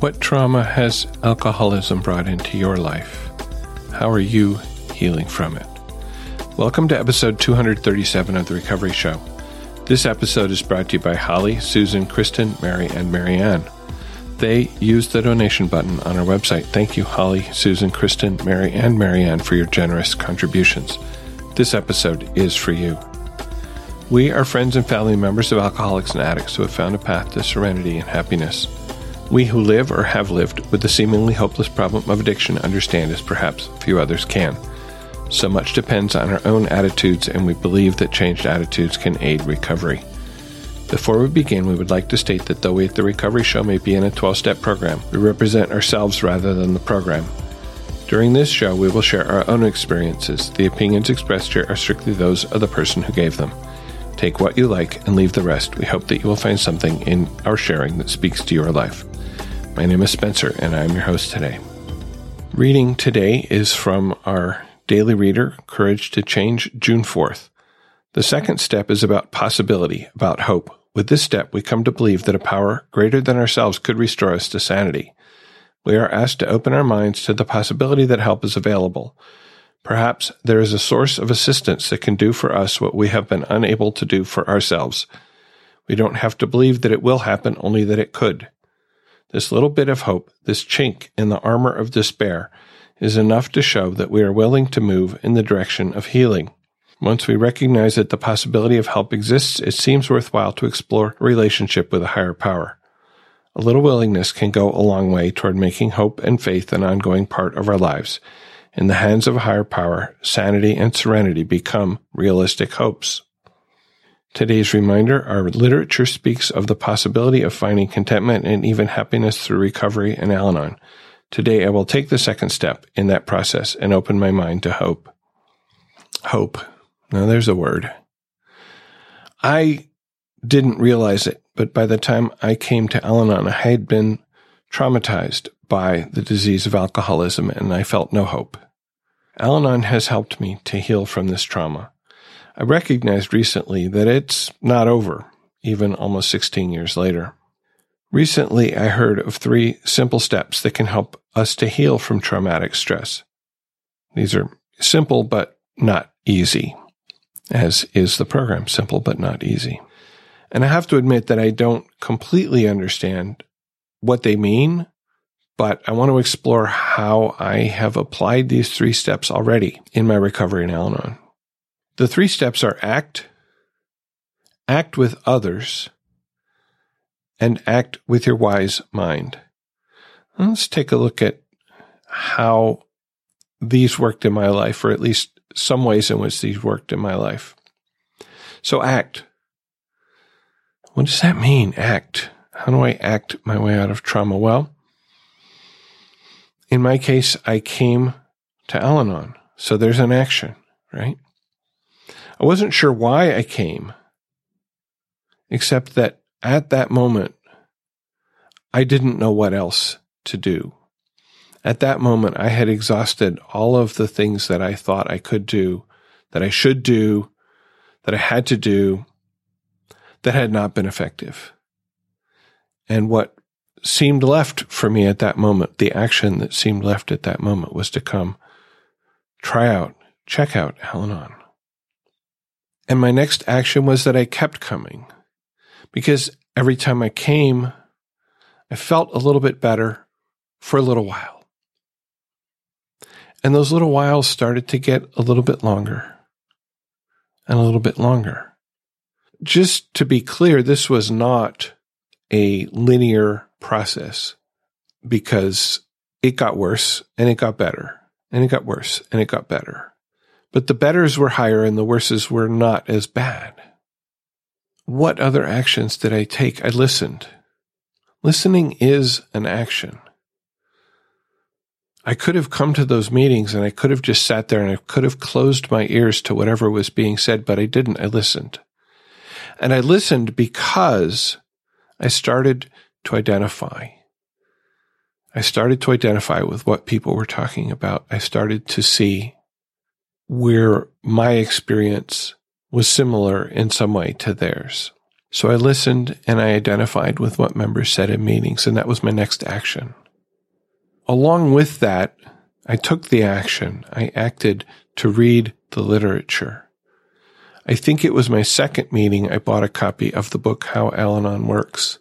What trauma has alcoholism brought into your life? How are you healing from it? Welcome to episode 237 of The Recovery Show. This episode is brought to you by Holly, Susan, Kristen, Mary, and Marianne. They use the donation button on our website. Thank you, Holly, Susan, Kristen, Mary, and Marianne, for your generous contributions. This episode is for you. We are friends and family members of alcoholics and addicts who have found a path to serenity and happiness. We who live or have lived with the seemingly hopeless problem of addiction understand as perhaps few others can. So much depends on our own attitudes, and we believe that changed attitudes can aid recovery. Before we begin, we would like to state that though we at the Recovery Show may be in a 12 step program, we represent ourselves rather than the program. During this show, we will share our own experiences. The opinions expressed here are strictly those of the person who gave them. Take what you like and leave the rest. We hope that you will find something in our sharing that speaks to your life. My name is Spencer, and I am your host today. Reading today is from our daily reader, Courage to Change, June 4th. The second step is about possibility, about hope. With this step, we come to believe that a power greater than ourselves could restore us to sanity. We are asked to open our minds to the possibility that help is available. Perhaps there is a source of assistance that can do for us what we have been unable to do for ourselves. We don't have to believe that it will happen, only that it could. This little bit of hope, this chink in the armor of despair, is enough to show that we are willing to move in the direction of healing. Once we recognize that the possibility of help exists, it seems worthwhile to explore a relationship with a higher power. A little willingness can go a long way toward making hope and faith an ongoing part of our lives. In the hands of a higher power, sanity and serenity become realistic hopes. Today's reminder our literature speaks of the possibility of finding contentment and even happiness through recovery and Al Anon. Today, I will take the second step in that process and open my mind to hope. Hope. Now, there's a word. I didn't realize it, but by the time I came to Al Anon, I had been traumatized by the disease of alcoholism and I felt no hope. Al Anon has helped me to heal from this trauma. I recognized recently that it's not over, even almost 16 years later. Recently, I heard of three simple steps that can help us to heal from traumatic stress. These are simple but not easy, as is the program simple but not easy. And I have to admit that I don't completely understand what they mean, but I want to explore how I have applied these three steps already in my recovery in Al Anon. The three steps are act, act with others, and act with your wise mind. Let's take a look at how these worked in my life, or at least some ways in which these worked in my life. So, act. What does that mean, act? How do I act my way out of trauma? Well, in my case, I came to Al Anon. So there's an action, right? I wasn't sure why I came, except that at that moment, I didn't know what else to do. At that moment, I had exhausted all of the things that I thought I could do, that I should do, that I had to do, that had not been effective. And what seemed left for me at that moment, the action that seemed left at that moment was to come try out, check out Al Anon. And my next action was that I kept coming because every time I came, I felt a little bit better for a little while. And those little whiles started to get a little bit longer and a little bit longer. Just to be clear, this was not a linear process because it got worse and it got better and it got worse and it got better. But the betters were higher and the worses were not as bad. What other actions did I take? I listened. Listening is an action. I could have come to those meetings and I could have just sat there and I could have closed my ears to whatever was being said, but I didn't. I listened. And I listened because I started to identify. I started to identify with what people were talking about. I started to see where my experience was similar in some way to theirs. So I listened and I identified with what members said in meetings, and that was my next action. Along with that, I took the action. I acted to read the literature. I think it was my second meeting I bought a copy of the book How Al Anon Works.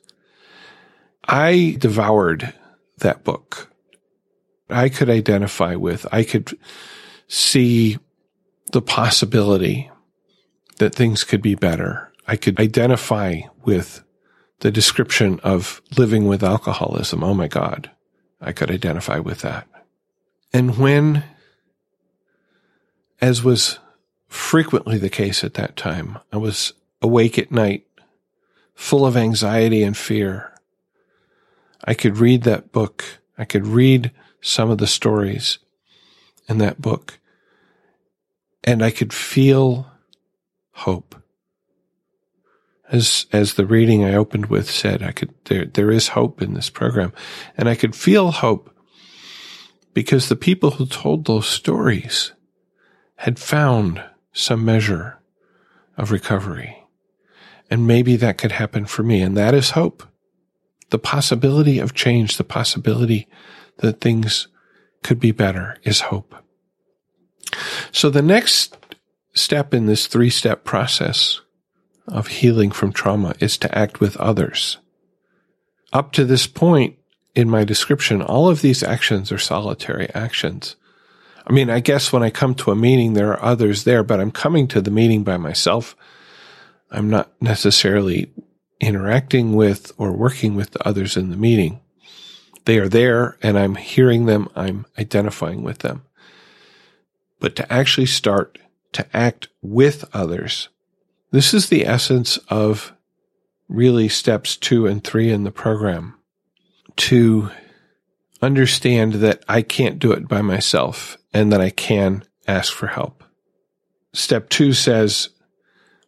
I devoured that book. I could identify with, I could see the possibility that things could be better. I could identify with the description of living with alcoholism. Oh my God. I could identify with that. And when, as was frequently the case at that time, I was awake at night, full of anxiety and fear, I could read that book. I could read some of the stories in that book and I could feel hope. As, as the reading I opened with said, I could, there, there is hope in this program and I could feel hope because the people who told those stories had found some measure of recovery. And maybe that could happen for me. And that is hope. The possibility of change, the possibility that things could be better is hope. So the next step in this three step process of healing from trauma is to act with others. Up to this point in my description, all of these actions are solitary actions. I mean, I guess when I come to a meeting, there are others there, but I'm coming to the meeting by myself. I'm not necessarily interacting with or working with the others in the meeting. They are there and I'm hearing them. I'm identifying with them but to actually start to act with others. This is the essence of really steps two and three in the program to understand that I can't do it by myself and that I can ask for help. Step two says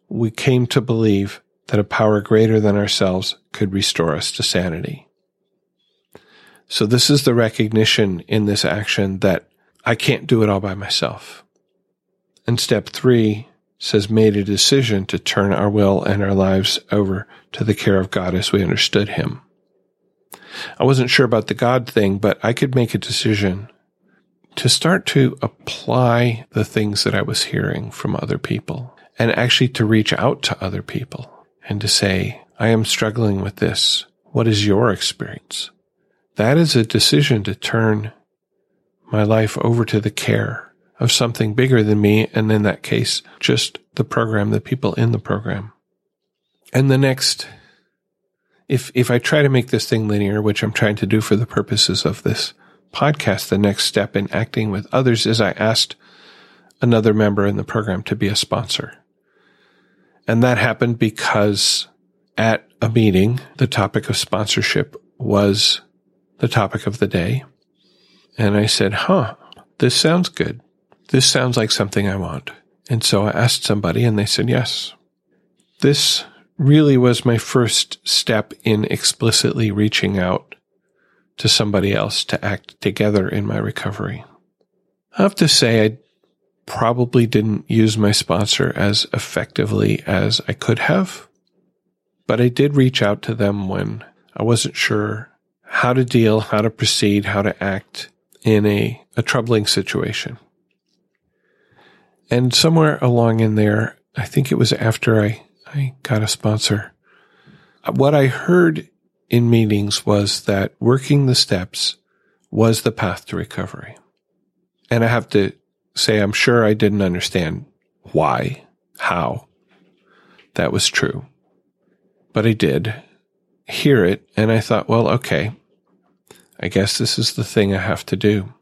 we came to believe that a power greater than ourselves could restore us to sanity. So this is the recognition in this action that I can't do it all by myself. And step three says made a decision to turn our will and our lives over to the care of God as we understood him. I wasn't sure about the God thing, but I could make a decision to start to apply the things that I was hearing from other people and actually to reach out to other people and to say, I am struggling with this. What is your experience? That is a decision to turn my life over to the care of something bigger than me. And in that case, just the program, the people in the program. And the next, if, if I try to make this thing linear, which I'm trying to do for the purposes of this podcast, the next step in acting with others is I asked another member in the program to be a sponsor. And that happened because at a meeting, the topic of sponsorship was the topic of the day. And I said, huh, this sounds good. This sounds like something I want. And so I asked somebody and they said yes. This really was my first step in explicitly reaching out to somebody else to act together in my recovery. I have to say I probably didn't use my sponsor as effectively as I could have, but I did reach out to them when I wasn't sure how to deal, how to proceed, how to act in a, a troubling situation. And somewhere along in there, I think it was after I, I got a sponsor. What I heard in meetings was that working the steps was the path to recovery. And I have to say, I'm sure I didn't understand why, how that was true. But I did hear it and I thought, well, okay, I guess this is the thing I have to do.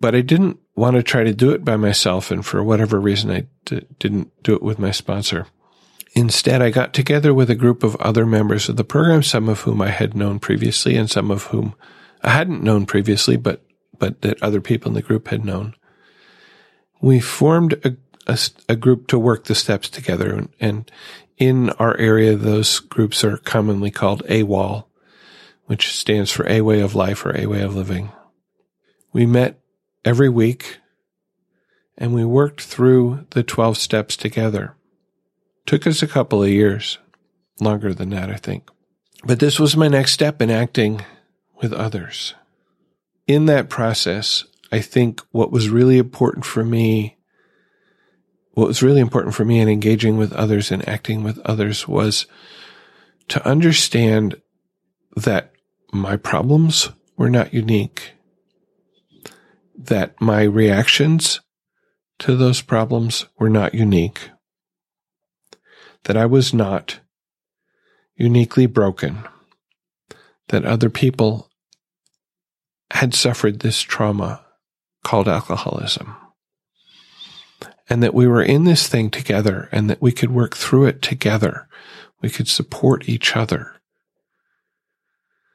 But I didn't want to try to do it by myself. And for whatever reason, I d- didn't do it with my sponsor. Instead, I got together with a group of other members of the program, some of whom I had known previously and some of whom I hadn't known previously, but, but that other people in the group had known. We formed a, a, a group to work the steps together. And, and in our area, those groups are commonly called AWOL, which stands for A Way of Life or A Way of Living. We met every week and we worked through the 12 steps together. Took us a couple of years. longer than that, I think. But this was my next step in acting with others. In that process, I think what was really important for me, what was really important for me in engaging with others and acting with others was to understand that my problems were not unique, that my reactions to those problems were not unique, that I was not uniquely broken, that other people had suffered this trauma called alcoholism. And that we were in this thing together and that we could work through it together. We could support each other.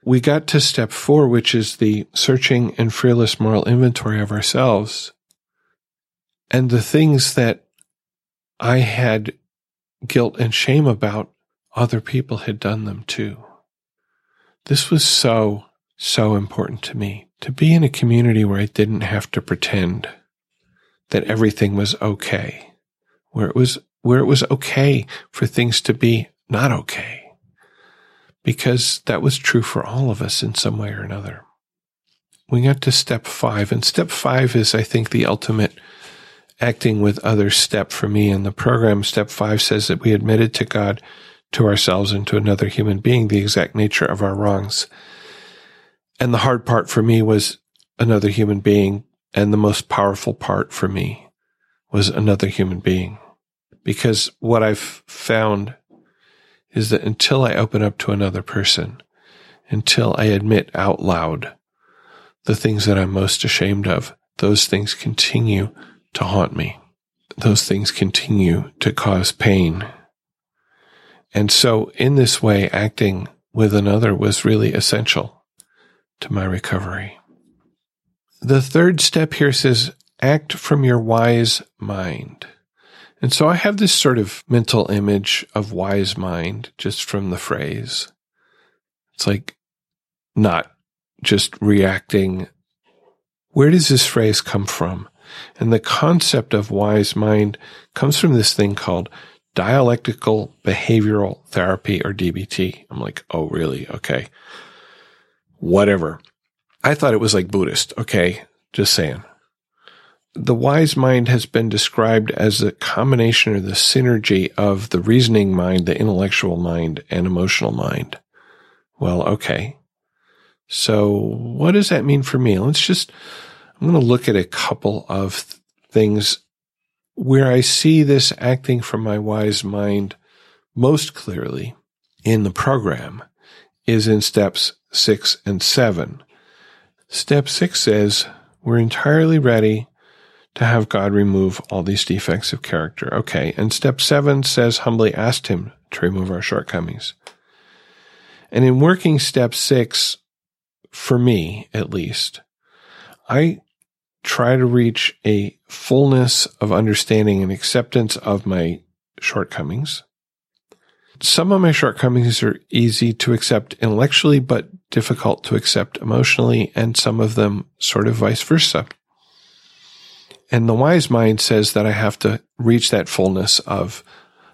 We got to step four, which is the searching and fearless moral inventory of ourselves. And the things that I had guilt and shame about other people had done them too. This was so, so important to me to be in a community where I didn't have to pretend that everything was okay, where it was, where it was okay for things to be not okay, because that was true for all of us in some way or another. We got to step five, and step five is, I think, the ultimate acting with others step for me in the program. Step five says that we admitted to God to ourselves and to another human being the exact nature of our wrongs. And the hard part for me was another human being. And the most powerful part for me was another human being. Because what I've found is that until I open up to another person, until I admit out loud the things that I'm most ashamed of, those things continue to haunt me. Those things continue to cause pain and so in this way, acting with another was really essential to my recovery. The third step here says, act from your wise mind. And so I have this sort of mental image of wise mind just from the phrase. It's like not just reacting. Where does this phrase come from? And the concept of wise mind comes from this thing called dialectical behavioral therapy or DBT. I'm like, oh, really? Okay. Whatever. I thought it was like Buddhist. Okay. Just saying. The wise mind has been described as the combination or the synergy of the reasoning mind, the intellectual mind, and emotional mind. Well, okay. So what does that mean for me? Let's just, I'm going to look at a couple of things where I see this acting from my wise mind most clearly in the program is in steps six and seven. Step six says, we're entirely ready to have God remove all these defects of character. Okay. And step seven says, humbly asked him to remove our shortcomings. And in working step six, for me at least, I try to reach a fullness of understanding and acceptance of my shortcomings. Some of my shortcomings are easy to accept intellectually, but difficult to accept emotionally, and some of them sort of vice versa. And the wise mind says that I have to reach that fullness of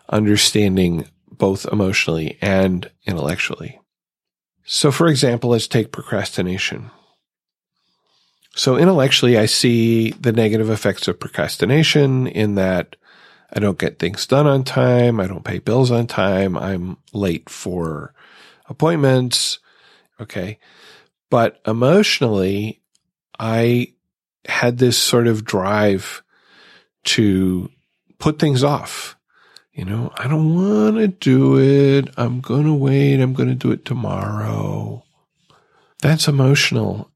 understanding both emotionally and intellectually. So, for example, let's take procrastination. So intellectually, I see the negative effects of procrastination in that I don't get things done on time. I don't pay bills on time. I'm late for appointments. Okay. But emotionally, I had this sort of drive to put things off. You know, I don't want to do it. I'm going to wait. I'm going to do it tomorrow. That's emotional.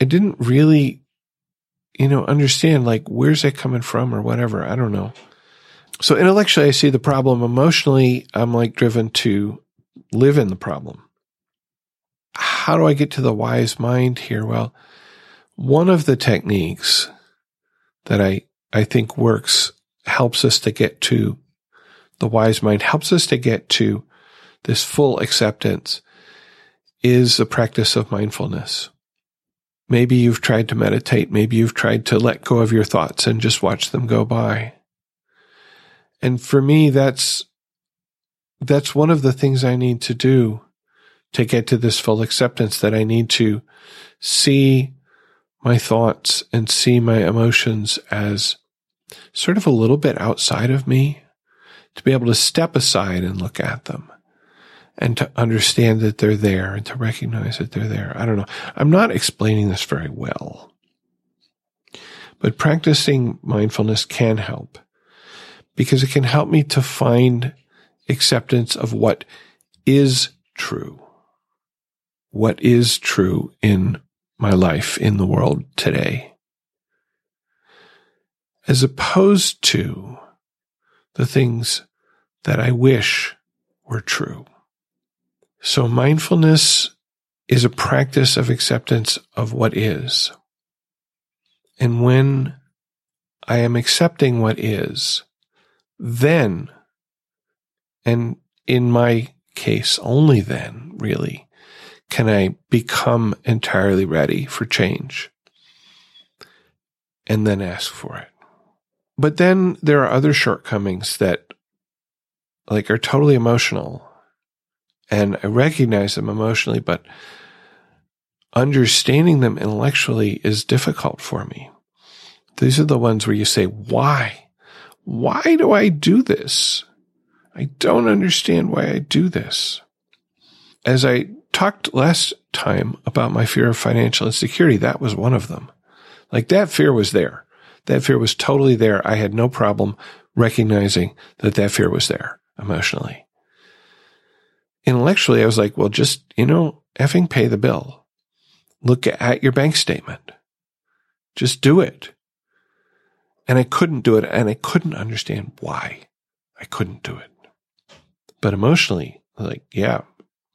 I didn't really, you know, understand like where's that coming from or whatever. I don't know. So intellectually, I see the problem. Emotionally, I'm like driven to live in the problem. How do I get to the wise mind here? Well, one of the techniques that I, I think works helps us to get to the wise mind, helps us to get to this full acceptance is the practice of mindfulness. Maybe you've tried to meditate. Maybe you've tried to let go of your thoughts and just watch them go by. And for me, that's that's one of the things I need to do to get to this full acceptance that I need to see my thoughts and see my emotions as sort of a little bit outside of me, to be able to step aside and look at them and to understand that they're there and to recognize that they're there. I don't know. I'm not explaining this very well, but practicing mindfulness can help because it can help me to find acceptance of what is true. What is true in my life in the world today. As opposed to the things that I wish were true. So mindfulness is a practice of acceptance of what is. And when I am accepting what is, then, and in my case, only then, really, can I become entirely ready for change and then ask for it. But then there are other shortcomings that like are totally emotional and I recognize them emotionally, but understanding them intellectually is difficult for me. These are the ones where you say, why? Why do I do this? I don't understand why I do this. As I talked last time about my fear of financial insecurity, that was one of them. Like that fear was there. That fear was totally there. I had no problem recognizing that that fear was there emotionally. Intellectually, I was like, well, just, you know, effing pay the bill. Look at your bank statement. Just do it. And I couldn't do it and I couldn't understand why I couldn't do it. But emotionally, like, yeah,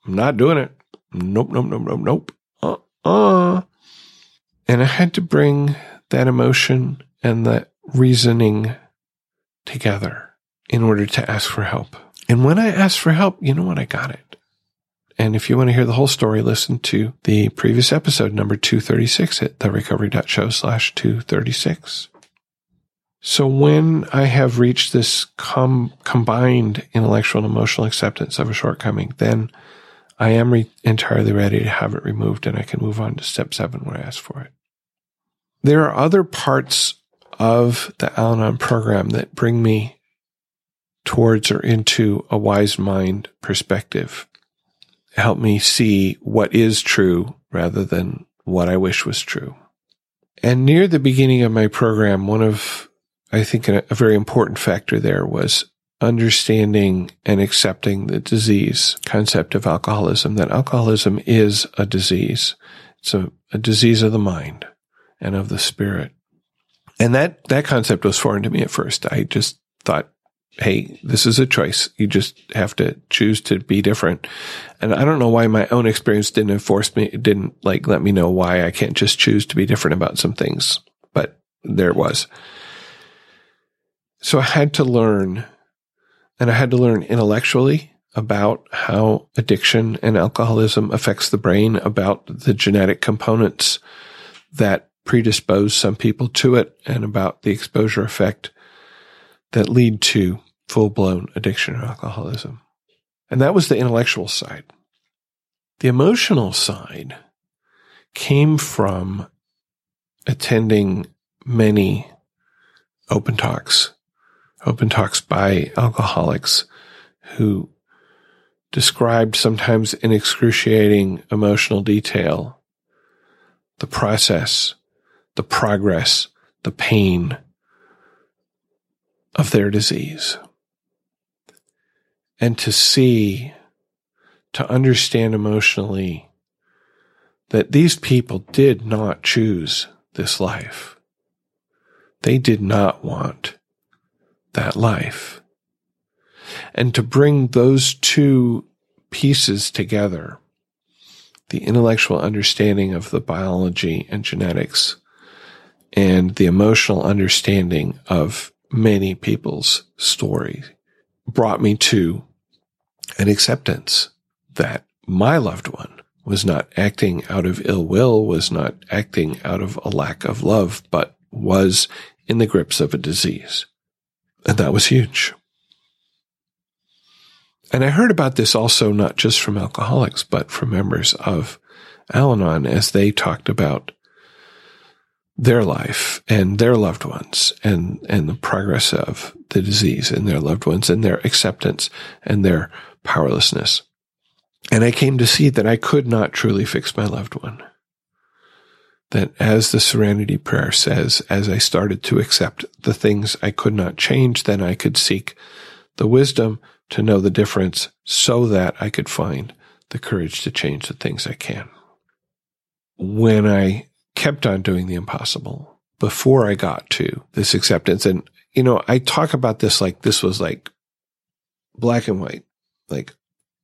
I'm not doing it. Nope, nope, nope, nope, nope. Uh uh. And I had to bring that emotion and that reasoning together in order to ask for help. And when I asked for help, you know what? I got it. And if you want to hear the whole story, listen to the previous episode, number 236 at therecovery.show slash 236. So when I have reached this com- combined intellectual and emotional acceptance of a shortcoming, then I am re- entirely ready to have it removed and I can move on to step seven when I ask for it. There are other parts of the Al Anon program that bring me towards or into a wise mind perspective. Help me see what is true rather than what I wish was true. And near the beginning of my program, one of, I think, a, a very important factor there was understanding and accepting the disease concept of alcoholism, that alcoholism is a disease. It's a, a disease of the mind and of the spirit. And that, that concept was foreign to me at first. I just thought, Hey, this is a choice. You just have to choose to be different. And I don't know why my own experience didn't enforce me, didn't like let me know why I can't just choose to be different about some things, but there it was. So I had to learn and I had to learn intellectually about how addiction and alcoholism affects the brain, about the genetic components that predispose some people to it, and about the exposure effect that lead to full blown addiction or alcoholism. And that was the intellectual side. The emotional side came from attending many open talks open talks by alcoholics who described sometimes in excruciating emotional detail the process, the progress, the pain of their disease. And to see, to understand emotionally that these people did not choose this life. They did not want that life. And to bring those two pieces together, the intellectual understanding of the biology and genetics and the emotional understanding of many people's story brought me to an acceptance that my loved one was not acting out of ill will, was not acting out of a lack of love, but was in the grips of a disease. And that was huge. And I heard about this also not just from alcoholics, but from members of Al Anon as they talked about their life and their loved ones and, and the progress of the disease and their loved ones and their acceptance and their powerlessness. And I came to see that I could not truly fix my loved one. That as the serenity prayer says, as I started to accept the things I could not change, then I could seek the wisdom to know the difference so that I could find the courage to change the things I can. When I kept on doing the impossible before I got to this acceptance, and you know, I talk about this like this was like black and white. Like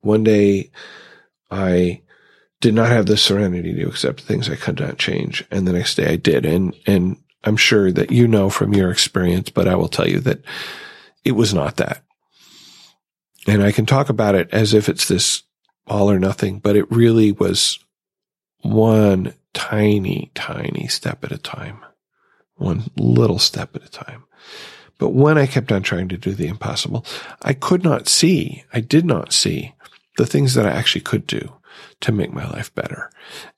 one day I did not have the serenity to accept things I could not change. And the next day I did. And, and I'm sure that you know from your experience, but I will tell you that it was not that. And I can talk about it as if it's this all or nothing, but it really was one tiny, tiny step at a time, one little step at a time. But when I kept on trying to do the impossible, I could not see, I did not see the things that I actually could do to make my life better.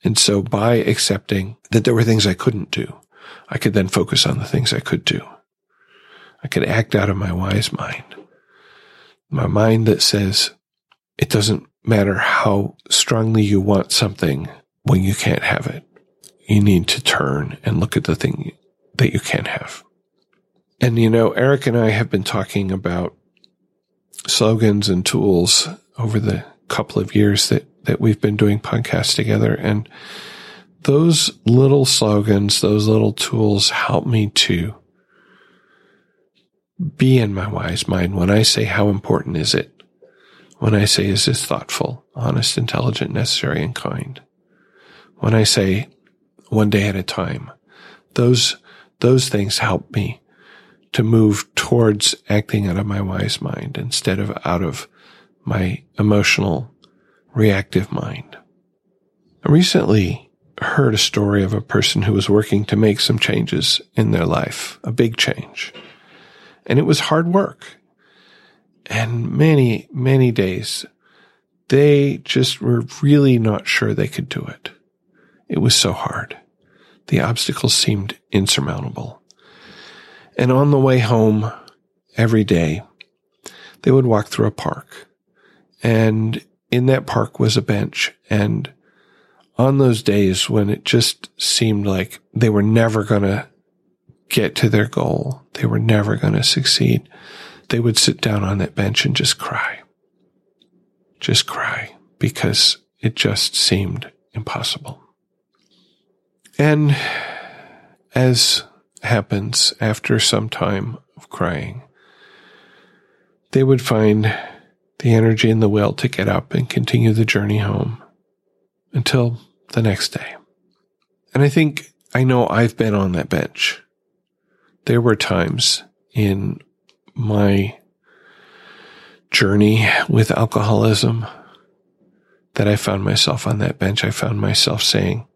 And so by accepting that there were things I couldn't do, I could then focus on the things I could do. I could act out of my wise mind. My mind that says it doesn't matter how strongly you want something when you can't have it. You need to turn and look at the thing that you can have. And you know, Eric and I have been talking about slogans and tools over the couple of years that, that we've been doing podcasts together. And those little slogans, those little tools help me to be in my wise mind when I say, how important is it? When I say, is this thoughtful, honest, intelligent, necessary, and kind? When I say, one day at a time, those, those things help me to move towards acting out of my wise mind instead of out of my emotional, reactive mind. I recently heard a story of a person who was working to make some changes in their life, a big change. And it was hard work. And many, many days, they just were really not sure they could do it. It was so hard. The obstacles seemed insurmountable. And on the way home every day, they would walk through a park and in that park was a bench. And on those days when it just seemed like they were never going to get to their goal, they were never going to succeed, they would sit down on that bench and just cry. Just cry because it just seemed impossible. And as happens after some time of crying, they would find the energy and the will to get up and continue the journey home until the next day. And I think I know I've been on that bench. There were times in my journey with alcoholism that I found myself on that bench. I found myself saying,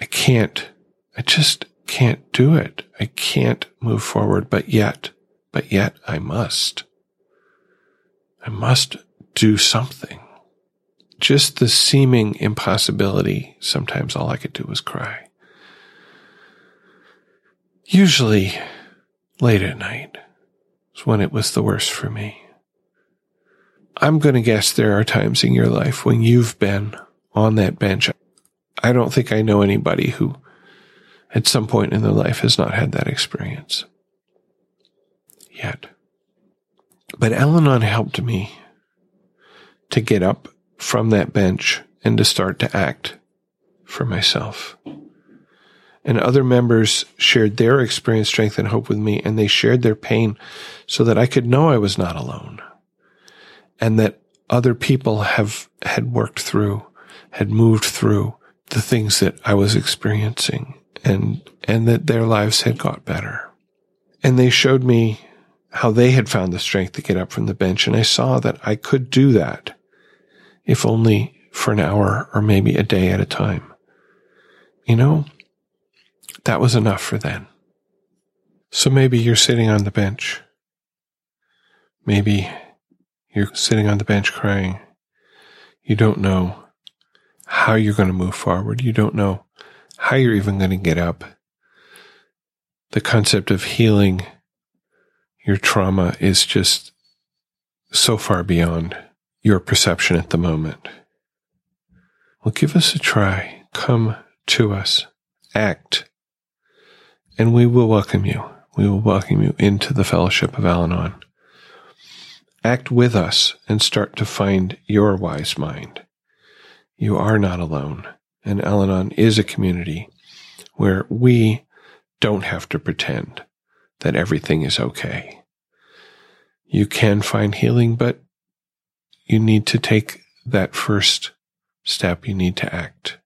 I can't, I just can't do it. I can't move forward, but yet, but yet I must. I must do something. Just the seeming impossibility, sometimes all I could do was cry. Usually late at night was when it was the worst for me. I'm going to guess there are times in your life when you've been on that bench. I don't think I know anybody who at some point in their life has not had that experience yet. But Al Anon helped me to get up from that bench and to start to act for myself. And other members shared their experience, strength, and hope with me, and they shared their pain so that I could know I was not alone. And that other people have had worked through, had moved through the things that I was experiencing and, and that their lives had got better. And they showed me how they had found the strength to get up from the bench. And I saw that I could do that, if only for an hour or maybe a day at a time. You know, that was enough for then. So maybe you're sitting on the bench. Maybe You're sitting on the bench crying. You don't know how you're going to move forward. You don't know how you're even going to get up. The concept of healing your trauma is just so far beyond your perception at the moment. Well, give us a try. Come to us. Act. And we will welcome you. We will welcome you into the fellowship of Al Anon. Act with us and start to find your wise mind. You are not alone. And Al Anon is a community where we don't have to pretend that everything is okay. You can find healing, but you need to take that first step. You need to act.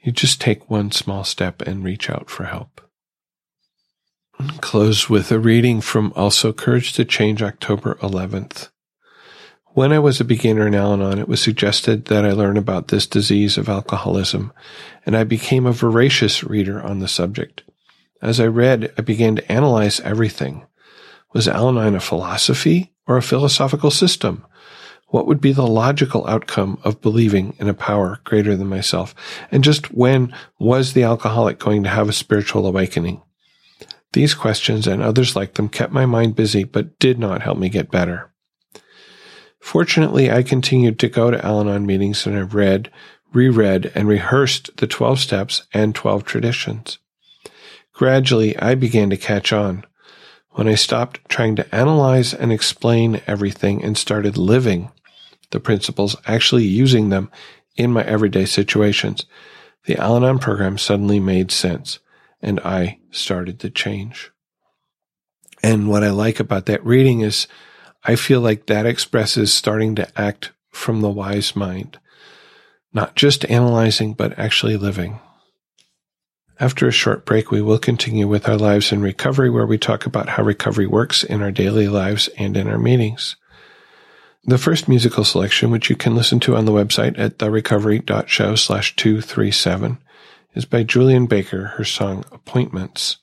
You just take one small step and reach out for help. Close with a reading from also Courage to Change, October 11th. When I was a beginner in Al Anon, it was suggested that I learn about this disease of alcoholism, and I became a voracious reader on the subject. As I read, I began to analyze everything. Was Al Anon a philosophy or a philosophical system? What would be the logical outcome of believing in a power greater than myself? And just when was the alcoholic going to have a spiritual awakening? These questions and others like them kept my mind busy, but did not help me get better. Fortunately, I continued to go to Al Anon meetings and I've read, reread, and rehearsed the 12 steps and 12 traditions. Gradually, I began to catch on. When I stopped trying to analyze and explain everything and started living the principles, actually using them in my everyday situations, the Al Anon program suddenly made sense and I started to change. And what I like about that reading is I feel like that expresses starting to act from the wise mind, not just analyzing, but actually living. After a short break, we will continue with our lives in recovery, where we talk about how recovery works in our daily lives and in our meetings. The first musical selection, which you can listen to on the website at therecovery.show slash 237, is by Julien Baker, her song Appointments.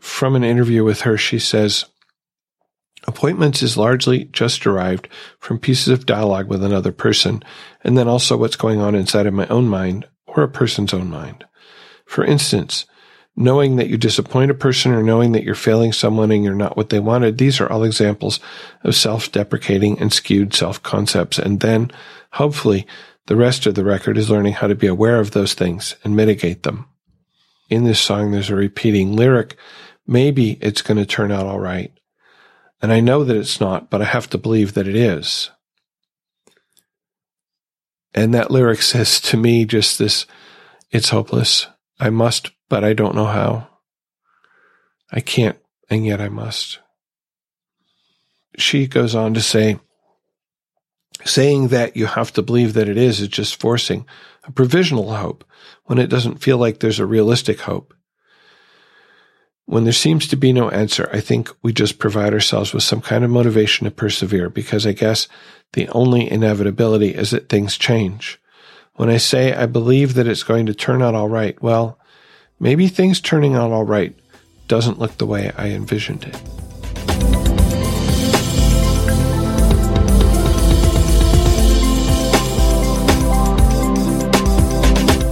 From an interview with her, she says, Appointments is largely just derived from pieces of dialogue with another person, and then also what's going on inside of my own mind or a person's own mind. For instance, knowing that you disappoint a person or knowing that you're failing someone and you're not what they wanted, these are all examples of self-deprecating and skewed self-concepts. And then, hopefully, the rest of the record is learning how to be aware of those things and mitigate them. In this song, there's a repeating lyric. Maybe it's going to turn out all right. And I know that it's not, but I have to believe that it is. And that lyric says to me just this, it's hopeless. I must, but I don't know how. I can't, and yet I must. She goes on to say, saying that you have to believe that it is is just forcing a provisional hope when it doesn't feel like there's a realistic hope. When there seems to be no answer, I think we just provide ourselves with some kind of motivation to persevere because I guess the only inevitability is that things change. When I say I believe that it's going to turn out all right, well, maybe things turning out all right doesn't look the way I envisioned it.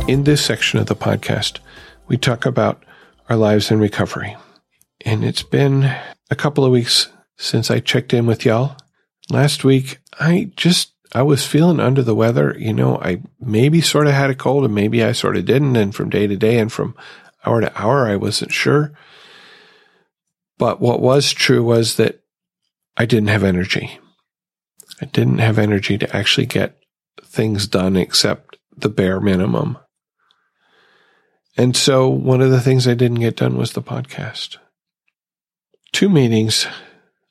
In this section of the podcast, we talk about our lives in recovery. And it's been a couple of weeks since I checked in with y'all. Last week, I just, I was feeling under the weather. You know, I maybe sort of had a cold and maybe I sort of didn't. And from day to day and from hour to hour, I wasn't sure. But what was true was that I didn't have energy. I didn't have energy to actually get things done except the bare minimum. And so one of the things I didn't get done was the podcast. Two meetings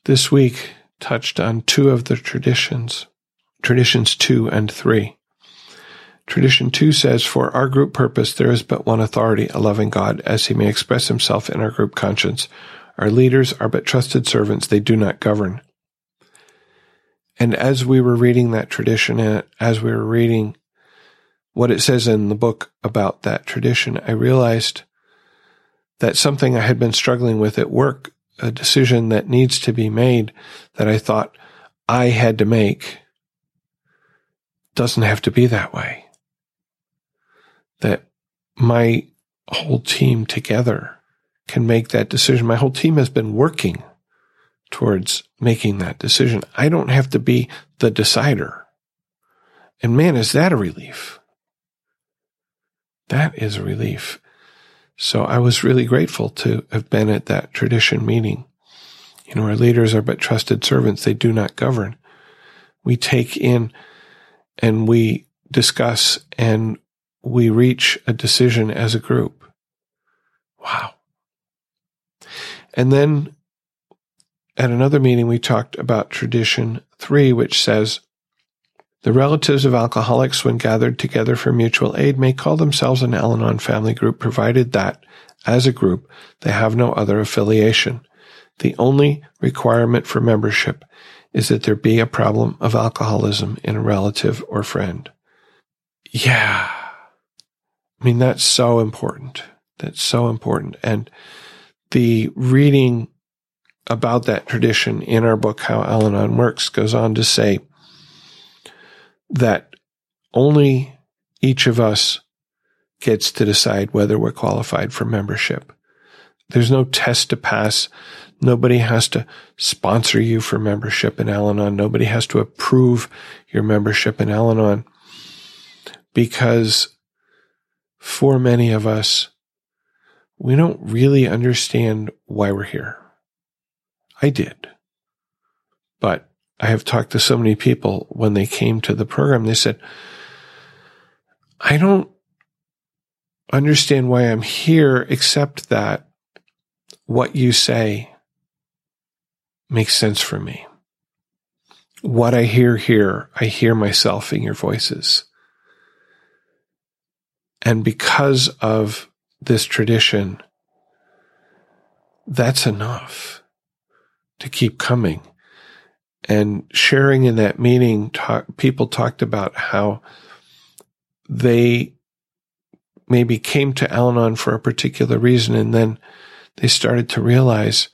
this week touched on two of the traditions, traditions two and three. Tradition two says, For our group purpose, there is but one authority, a loving God, as he may express himself in our group conscience. Our leaders are but trusted servants, they do not govern. And as we were reading that tradition, and as we were reading what it says in the book about that tradition, I realized that something I had been struggling with at work, a decision that needs to be made that I thought I had to make doesn't have to be that way. That my whole team together can make that decision. My whole team has been working towards making that decision. I don't have to be the decider. And man, is that a relief? That is a relief. So I was really grateful to have been at that tradition meeting. You know, our leaders are but trusted servants. They do not govern. We take in and we discuss and we reach a decision as a group. Wow. And then at another meeting, we talked about tradition three, which says the relatives of alcoholics, when gathered together for mutual aid, may call themselves an Al Anon family group, provided that, as a group, they have no other affiliation. The only requirement for membership is that there be a problem of alcoholism in a relative or friend. Yeah. I mean, that's so important. That's so important. And the reading about that tradition in our book, How Al Anon Works, goes on to say that only each of us gets to decide whether we're qualified for membership. There's no test to pass. Nobody has to sponsor you for membership in Al Anon. Nobody has to approve your membership in Al Anon because for many of us, we don't really understand why we're here. I did. But I have talked to so many people when they came to the program, they said, I don't understand why I'm here except that what you say makes sense for me. What I hear here, I hear myself in your voices. And because of this tradition, that's enough to keep coming. And sharing in that meeting, talk, people talked about how they maybe came to Al Anon for a particular reason and then they started to realize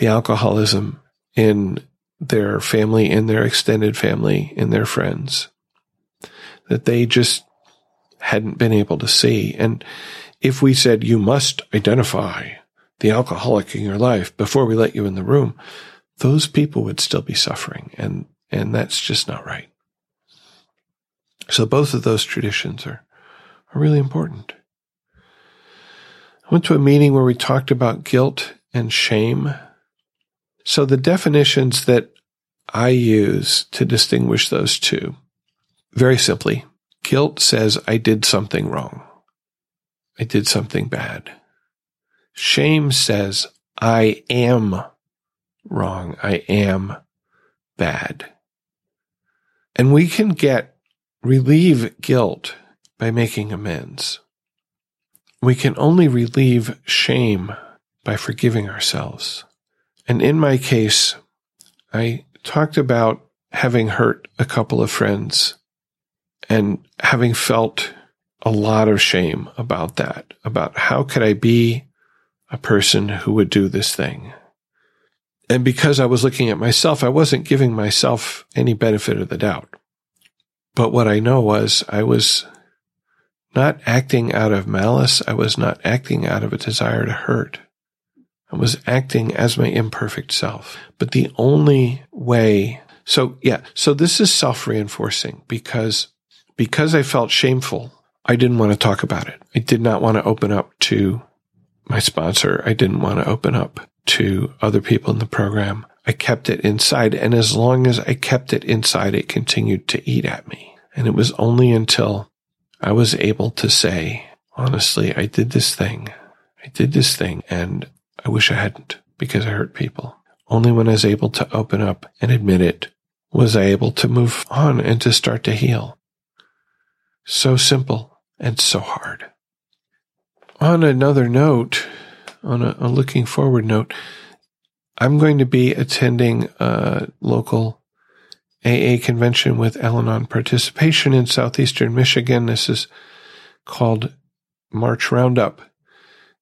the alcoholism in their family, in their extended family, in their friends that they just hadn't been able to see. And if we said, you must identify the alcoholic in your life before we let you in the room, those people would still be suffering. And, and that's just not right. So both of those traditions are, are really important. I went to a meeting where we talked about guilt and shame. So the definitions that I use to distinguish those two, very simply, guilt says I did something wrong. I did something bad. Shame says, I am wrong. I am bad. And we can get relieve guilt by making amends. We can only relieve shame by forgiving ourselves. And in my case, I talked about having hurt a couple of friends and having felt a lot of shame about that, about how could I be a person who would do this thing? And because I was looking at myself, I wasn't giving myself any benefit of the doubt. But what I know was I was not acting out of malice. I was not acting out of a desire to hurt. I was acting as my imperfect self. But the only way, so yeah, so this is self reinforcing because, because I felt shameful I didn't want to talk about it. I did not want to open up to my sponsor. I didn't want to open up to other people in the program. I kept it inside. And as long as I kept it inside, it continued to eat at me. And it was only until I was able to say, honestly, I did this thing. I did this thing and I wish I hadn't because I hurt people. Only when I was able to open up and admit it was I able to move on and to start to heal. So simple and so hard. On another note, on a, a looking forward note, I'm going to be attending a local AA convention with Al Anon participation in southeastern Michigan. This is called March Roundup.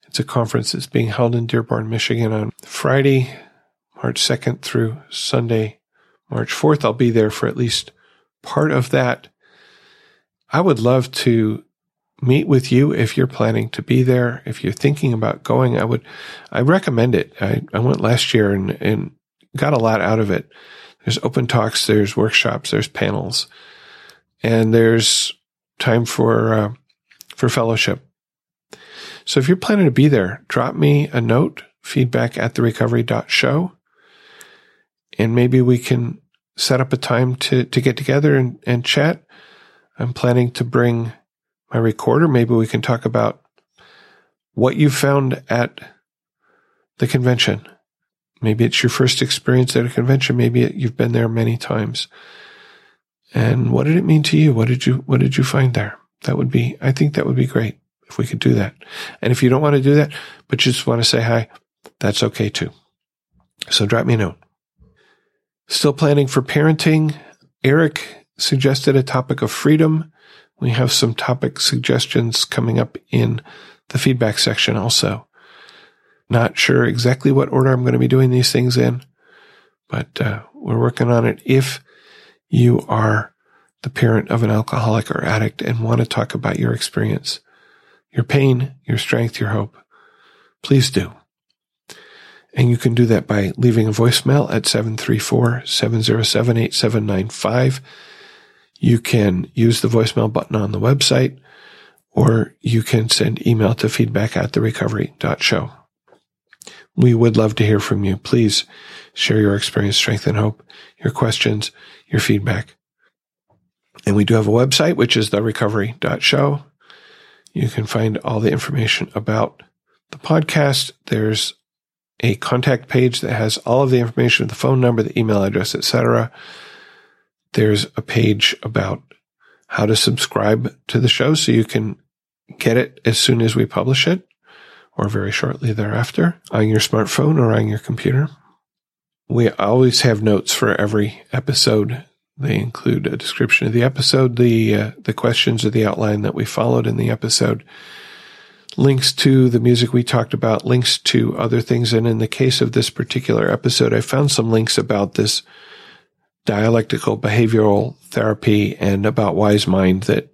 It's a conference that's being held in Dearborn, Michigan on Friday, March 2nd through Sunday, March 4th. I'll be there for at least part of that. I would love to meet with you if you're planning to be there. If you're thinking about going, I would, I recommend it. I, I went last year and, and got a lot out of it. There's open talks, there's workshops, there's panels, and there's time for, uh, for fellowship. So if you're planning to be there, drop me a note, feedback at the recovery show, and maybe we can set up a time to, to get together and, and chat. I'm planning to bring my recorder. Maybe we can talk about what you found at the convention. Maybe it's your first experience at a convention. Maybe you've been there many times. And what did it mean to you? What did you, what did you find there? That would be, I think that would be great if we could do that. And if you don't want to do that, but you just want to say hi, that's okay too. So drop me a note. Still planning for parenting. Eric suggested a topic of freedom. We have some topic suggestions coming up in the feedback section also. Not sure exactly what order I'm going to be doing these things in, but uh, we're working on it. If you are the parent of an alcoholic or addict and want to talk about your experience, your pain, your strength, your hope, please do. And you can do that by leaving a voicemail at 734-707-8795 you can use the voicemail button on the website, or you can send email to feedback at the recovery.show. We would love to hear from you. Please share your experience, strength, and hope, your questions, your feedback. And we do have a website, which is the recovery.show. You can find all the information about the podcast. There's a contact page that has all of the information, the phone number, the email address, etc there's a page about how to subscribe to the show so you can get it as soon as we publish it or very shortly thereafter on your smartphone or on your computer. We always have notes for every episode. They include a description of the episode, the uh, the questions or the outline that we followed in the episode, links to the music we talked about, links to other things. And in the case of this particular episode, I found some links about this dialectical behavioral therapy and about wise mind that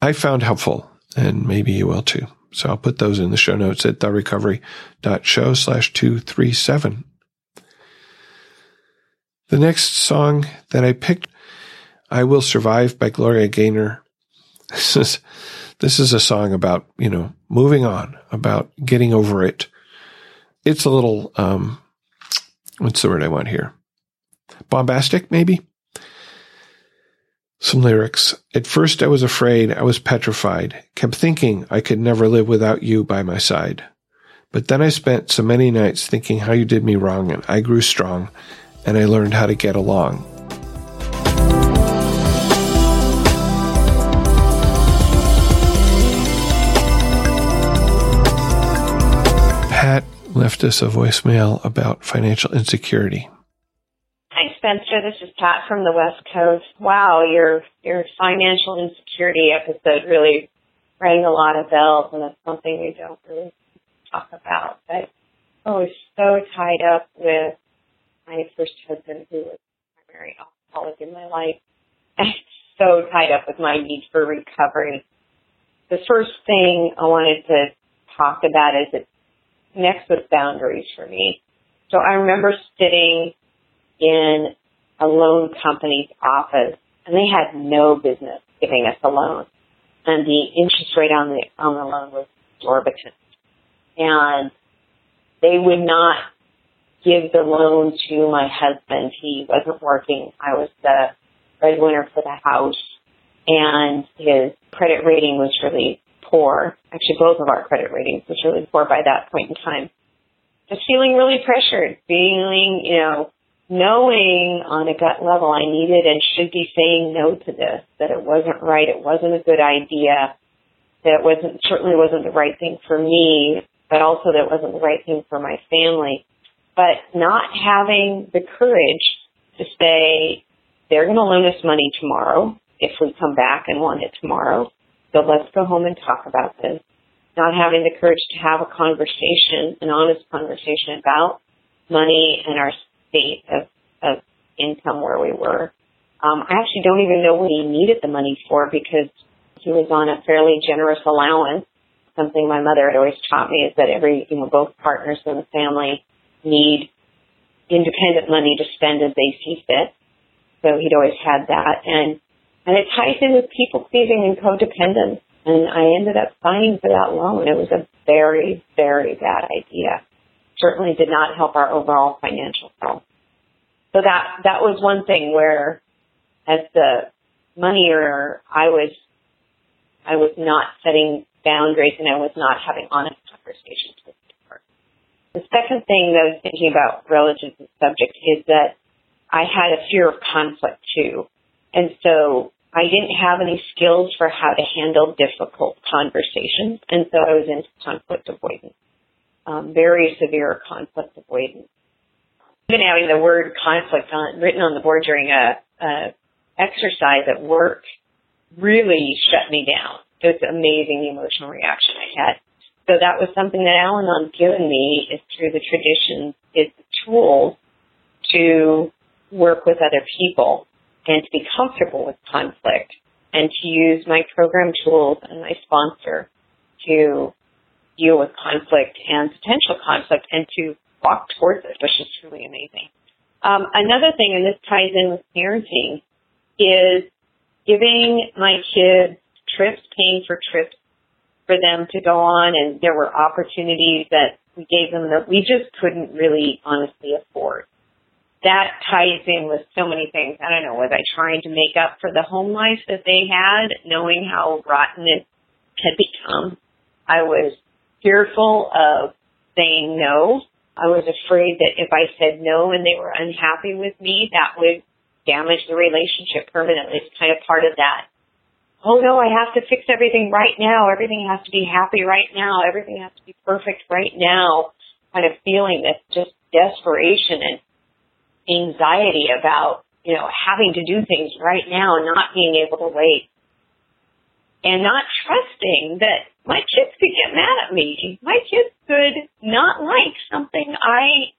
I found helpful and maybe you will too. So I'll put those in the show notes at therecovery.show slash 237. The next song that I picked, I Will Survive by Gloria Gaynor. This is, this is a song about, you know, moving on, about getting over it. It's a little, um, what's the word I want here? bombastic, maybe. Some lyrics. At first I was afraid, I was petrified, kept thinking I could never live without you by my side. But then I spent so many nights thinking how you did me wrong, and I grew strong, and I learned how to get along. Pat left us a voicemail about financial insecurity. Hi, Spencer. This is Pat from the West Coast. Wow, your your financial insecurity episode really rang a lot of bells, and that's something we don't really talk about. But I was so tied up with my first husband, who was primary alcoholic in my life, and so tied up with my need for recovery. The first thing I wanted to talk about is it connects with boundaries for me. So I remember sitting in a loan company's office and they had no business giving us a loan. And the interest rate on the, on the loan was exorbitant. And they would not give the loan to my husband. He wasn't working. I was the breadwinner for the house and his credit rating was really poor. Actually, both of our credit ratings was really poor by that point in time. Just feeling really pressured, feeling, you know, knowing on a gut level I needed and should be saying no to this, that it wasn't right, it wasn't a good idea, that it wasn't, certainly wasn't the right thing for me, but also that it wasn't the right thing for my family. But not having the courage to say, they're going to loan us money tomorrow if we come back and want it tomorrow. So let's go home and talk about this. Not having the courage to have a conversation, an honest conversation about money and our state of, of income where we were. Um, I actually don't even know what he needed the money for because he was on a fairly generous allowance. Something my mother had always taught me is that every, you know, both partners in the family need independent money to spend as they see fit. So he'd always had that. And, and it ties in with people pleasing and codependence. And I ended up signing for that loan. It was a very, very bad idea. Certainly did not help our overall financial health. So that, that was one thing where as the money earner, I was, I was not setting boundaries and I was not having honest conversations with. The second thing that I was thinking about relative to the subject is that I had a fear of conflict too. And so I didn't have any skills for how to handle difficult conversations. And so I was into conflict avoidance, um, very severe conflict avoidance. Even having the word conflict on, written on the board during a, a exercise at work really shut me down. It was amazing the emotional reaction I had. So that was something that Al Anon's given me is through the tradition is the tools to work with other people and to be comfortable with conflict and to use my program tools and my sponsor to deal with conflict and potential conflict and to walk towards it, which is truly amazing. Um, another thing, and this ties in with parenting, is giving my kids trips, paying for trips for them to go on, and there were opportunities that we gave them that we just couldn't really honestly afford that ties in with so many things. I don't know, was I trying to make up for the home life that they had, knowing how rotten it had become? I was fearful of saying no. I was afraid that if I said no and they were unhappy with me, that would damage the relationship permanently. It's kind of part of that. Oh no, I have to fix everything right now. Everything has to be happy right now. Everything has to be perfect right now. Kind of feeling this just desperation and anxiety about, you know, having to do things right now and not being able to wait. And not trusting that my kids could get mad at me. My kids could not like something I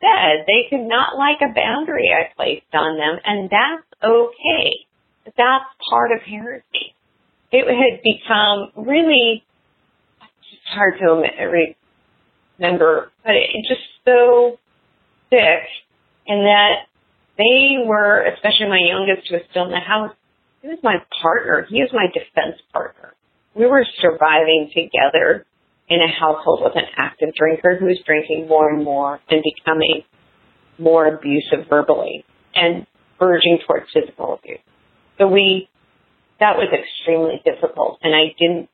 said. They could not like a boundary I placed on them, and that's okay. That's part of parenting. It had become really it's hard to remember, but it just so sick and that they were, especially my youngest who was still in the house, he was my partner. He was my defense partner. We were surviving together in a household with an active drinker who was drinking more and more and becoming more abusive verbally and verging towards physical abuse. So we, that was extremely difficult and I didn't,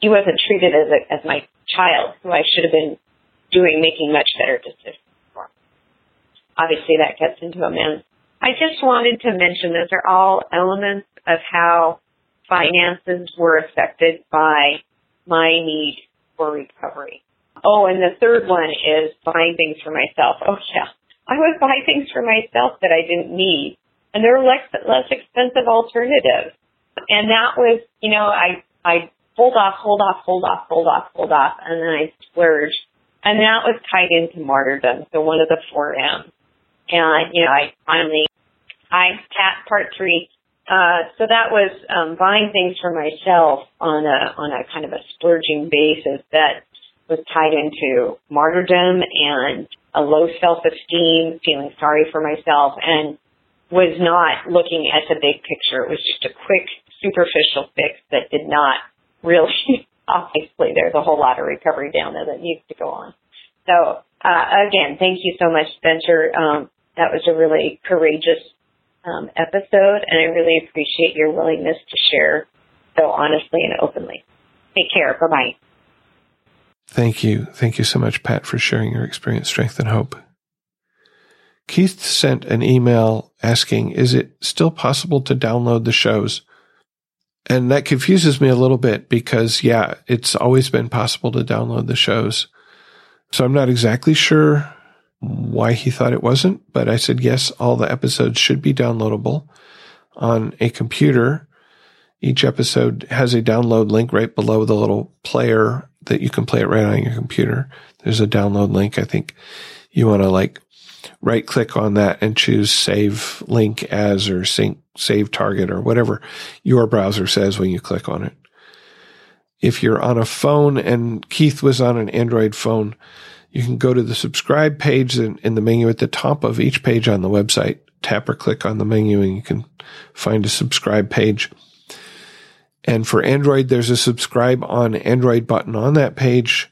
he wasn't treated as a, as my child who I should have been doing, making much better decisions for. obviously that gets into amends. I just wanted to mention those are all elements of how finances were affected by my need for recovery. Oh, and the third one is buying things for myself. Oh yeah, I would buy things for myself that I didn't need, and there were less less expensive alternatives. And that was, you know, I I hold off, hold off, hold off, hold off, hold off, and then I splurged, and that was tied into martyrdom. So one of the four M's. And, you know, I finally, I tapped part three. Uh, so that was, um, buying things for myself on a, on a kind of a splurging basis that was tied into martyrdom and a low self-esteem, feeling sorry for myself and was not looking at the big picture. It was just a quick superficial fix that did not really, obviously there's a whole lot of recovery down there that needs to go on. So, uh, again, thank you so much, Spencer. Um, that was a really courageous um, episode, and I really appreciate your willingness to share so honestly and openly. Take care. Bye bye. Thank you. Thank you so much, Pat, for sharing your experience, strength, and hope. Keith sent an email asking, Is it still possible to download the shows? And that confuses me a little bit because, yeah, it's always been possible to download the shows. So I'm not exactly sure why he thought it wasn't, but I said, yes, all the episodes should be downloadable on a computer. Each episode has a download link right below the little player that you can play it right on your computer. There's a download link. I think you want to like right click on that and choose save link as or sync, save target or whatever your browser says when you click on it. If you're on a phone and Keith was on an Android phone, you can go to the subscribe page in, in the menu at the top of each page on the website. Tap or click on the menu and you can find a subscribe page. And for Android, there's a subscribe on Android button on that page.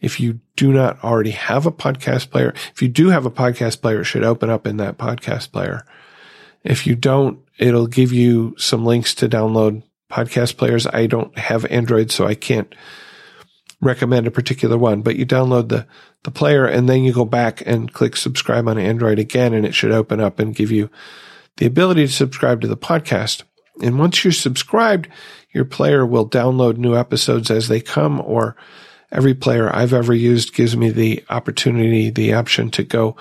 If you do not already have a podcast player, if you do have a podcast player, it should open up in that podcast player. If you don't, it'll give you some links to download podcast players. I don't have Android, so I can't recommend a particular one, but you download the, the player and then you go back and click subscribe on Android again, and it should open up and give you the ability to subscribe to the podcast. And once you're subscribed, your player will download new episodes as they come, or every player I've ever used gives me the opportunity, the option to go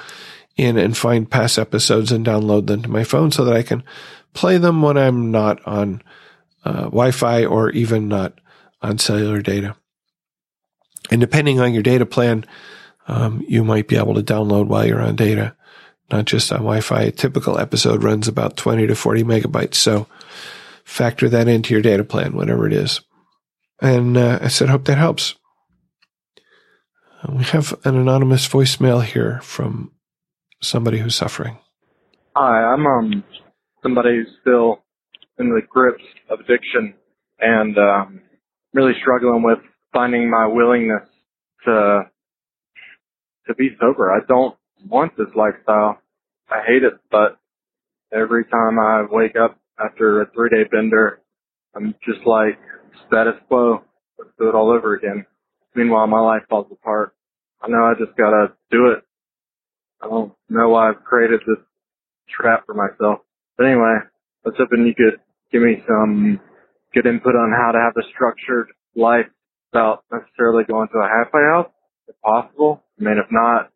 in and find past episodes and download them to my phone so that I can play them when I'm not on uh, Wi-Fi or even not on cellular data. And depending on your data plan, um, you might be able to download while you're on data, not just on Wi-Fi. A typical episode runs about 20 to 40 megabytes. So factor that into your data plan, whatever it is. And uh, I said, hope that helps. Uh, we have an anonymous voicemail here from somebody who's suffering. Hi, I'm um somebody who's still in the grips of addiction and um, really struggling with finding my willingness to to be sober. I don't want this lifestyle. I hate it, but every time I wake up after a three day bender, I'm just like status quo. Let's do it all over again. Meanwhile, my life falls apart. I know I just gotta do it. I don't know why I've created this trap for myself. But anyway, I was hoping you could give me some good input on how to have a structured life without necessarily going to a halfway house, if possible. I mean, if not,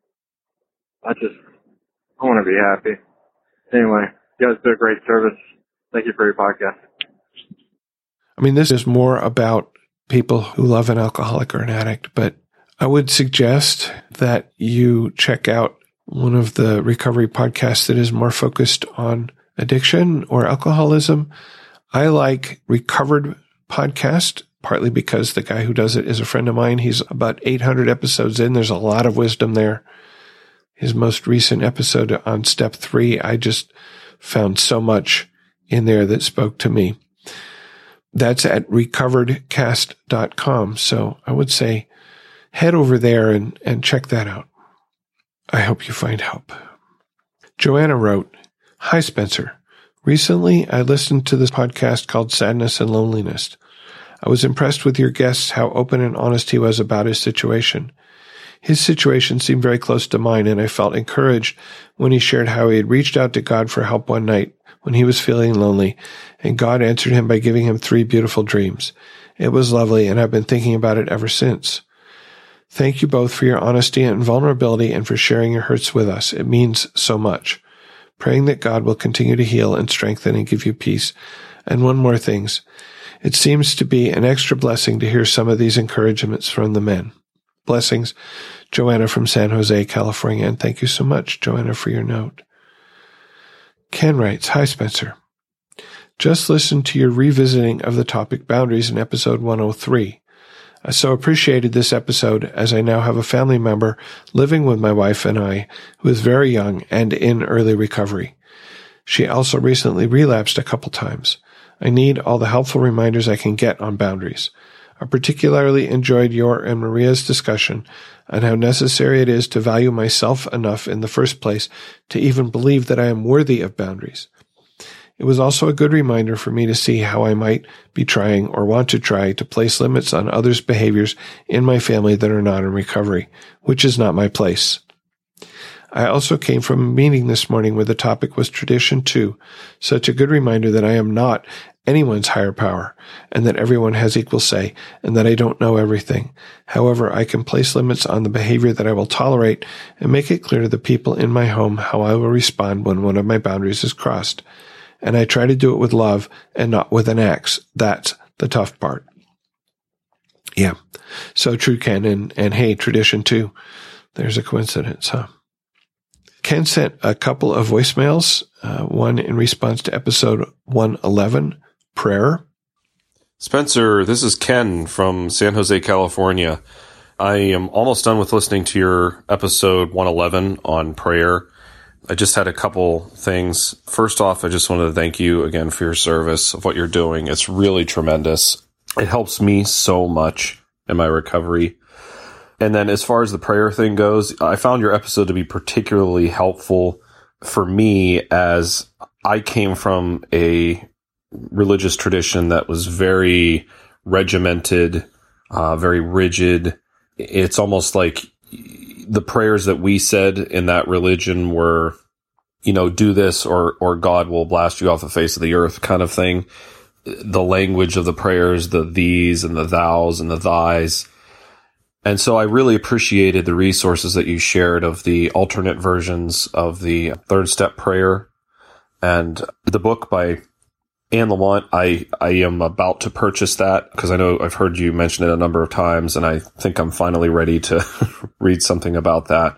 I just, I want to be happy. Anyway, you guys do a great service. Thank you for your podcast. I mean, this is more about people who love an alcoholic or an addict, but I would suggest that you check out one of the recovery podcasts that is more focused on addiction or alcoholism. I like Recovered podcast, partly because the guy who does it is a friend of mine. He's about 800 episodes in. There's a lot of wisdom there. His most recent episode on step three, I just found so much in there that spoke to me. That's at recoveredcast.com. So I would say head over there and, and check that out. I hope you find help. Joanna wrote, Hi, Spencer. Recently, I listened to this podcast called Sadness and Loneliness. I was impressed with your guest how open and honest he was about his situation. His situation seemed very close to mine, and I felt encouraged when he shared how he had reached out to God for help one night when he was feeling lonely, and God answered him by giving him three beautiful dreams. It was lovely, and I've been thinking about it ever since. Thank you both for your honesty and vulnerability and for sharing your hurts with us. It means so much praying that God will continue to heal and strengthen and give you peace. And one more things. It seems to be an extra blessing to hear some of these encouragements from the men. Blessings, Joanna from San Jose, California. And thank you so much, Joanna, for your note. Ken writes, Hi, Spencer. Just listened to your revisiting of the topic boundaries in episode 103. I so appreciated this episode as I now have a family member living with my wife and I who is very young and in early recovery. She also recently relapsed a couple times. I need all the helpful reminders I can get on boundaries. I particularly enjoyed your and Maria's discussion on how necessary it is to value myself enough in the first place to even believe that I am worthy of boundaries. It was also a good reminder for me to see how I might be trying or want to try to place limits on others' behaviors in my family that are not in recovery, which is not my place. I also came from a meeting this morning where the topic was tradition two, such a good reminder that I am not anyone's higher power and that everyone has equal say and that I don't know everything. However, I can place limits on the behavior that I will tolerate and make it clear to the people in my home how I will respond when one of my boundaries is crossed and I try to do it with love and not with an axe. That's the tough part. Yeah. So true, Ken. And, and hey, tradition two. There's a coincidence, huh? Ken sent a couple of voicemails, uh, one in response to episode 111, prayer. Spencer, this is Ken from San Jose, California. I am almost done with listening to your episode 111 on prayer. I just had a couple things. First off, I just wanted to thank you again for your service of what you're doing. It's really tremendous. It helps me so much in my recovery. And then as far as the prayer thing goes, I found your episode to be particularly helpful for me as I came from a religious tradition that was very regimented, uh, very rigid. It's almost like the prayers that we said in that religion were, you know, do this or, or God will blast you off the face of the earth kind of thing. The language of the prayers, the thees and the thous and the thys and so I really appreciated the resources that you shared of the alternate versions of the third step prayer and the book by Anne Lamott. I, I am about to purchase that because I know I've heard you mention it a number of times and I think I'm finally ready to read something about that.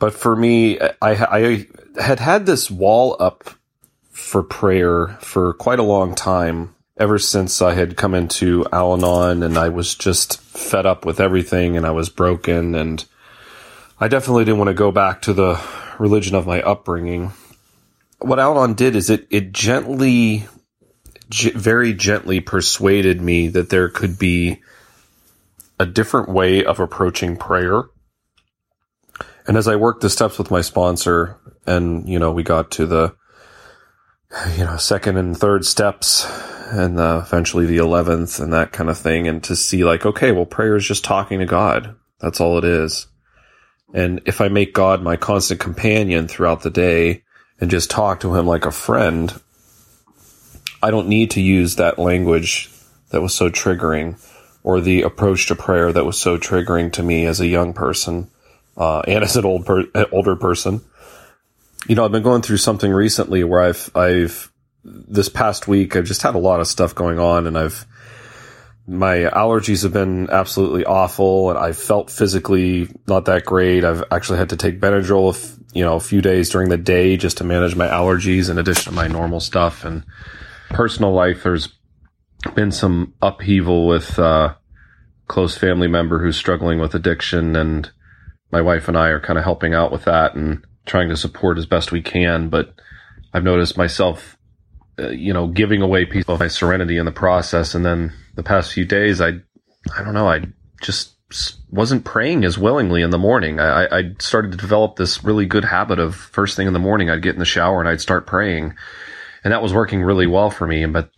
But for me, I, I had had this wall up for prayer for quite a long time ever since I had come into Al Anon and I was just fed up with everything and I was broken and I definitely didn't want to go back to the religion of my upbringing. What Al Anon did is it, it gently, very gently persuaded me that there could be a different way of approaching prayer. And as I worked the steps with my sponsor and, you know, we got to the, you know, second and third steps and uh, eventually the 11th and that kind of thing. And to see like, okay, well, prayer is just talking to God. That's all it is. And if I make God my constant companion throughout the day and just talk to him like a friend, I don't need to use that language that was so triggering or the approach to prayer that was so triggering to me as a young person uh, and as an old per- older person. You know, I've been going through something recently where I've I've this past week, I've just had a lot of stuff going on and I've, my allergies have been absolutely awful and I've felt physically not that great. I've actually had to take Benadryl, you know, a few days during the day just to manage my allergies in addition to my normal stuff and personal life. There's been some upheaval with, uh, close family member who's struggling with addiction and my wife and I are kind of helping out with that and trying to support as best we can. But I've noticed myself uh, you know, giving away piece of my serenity in the process. And then the past few days, I, I don't know, I just wasn't praying as willingly in the morning. I, I started to develop this really good habit of first thing in the morning, I'd get in the shower and I'd start praying. And that was working really well for me. But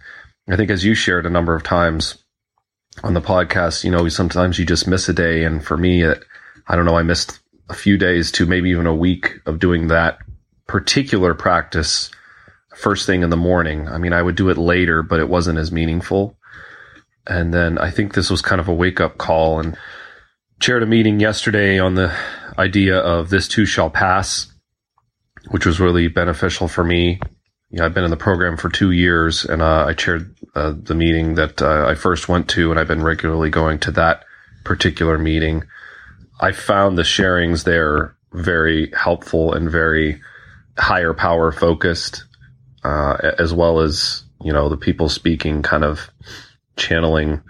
I think as you shared a number of times on the podcast, you know, sometimes you just miss a day. And for me, it, I don't know, I missed a few days to maybe even a week of doing that particular practice first thing in the morning. I mean, I would do it later, but it wasn't as meaningful. And then I think this was kind of a wake up call and chaired a meeting yesterday on the idea of this too shall pass, which was really beneficial for me. You know, I've been in the program for two years and uh, I chaired uh, the meeting that uh, I first went to and I've been regularly going to that particular meeting. I found the sharings there very helpful and very higher power focused uh, as well as you know the people speaking, kind of channeling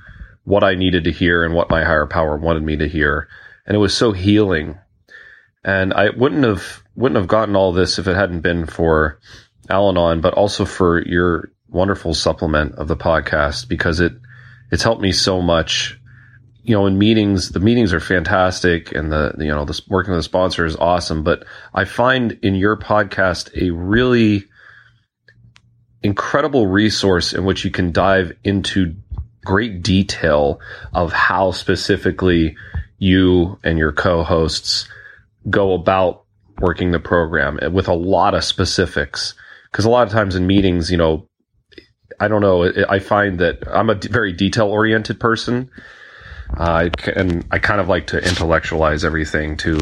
what I needed to hear and what my higher power wanted me to hear, and it was so healing. And I wouldn't have wouldn't have gotten all this if it hadn't been for Al-Anon, but also for your wonderful supplement of the podcast because it it's helped me so much. You know, in meetings, the meetings are fantastic, and the you know the working with the sponsor is awesome. But I find in your podcast a really incredible resource in which you can dive into great detail of how specifically you and your co-hosts go about working the program with a lot of specifics. Because a lot of times in meetings, you know, I don't know, I find that I'm a very detail oriented person. Uh, and I kind of like to intellectualize everything too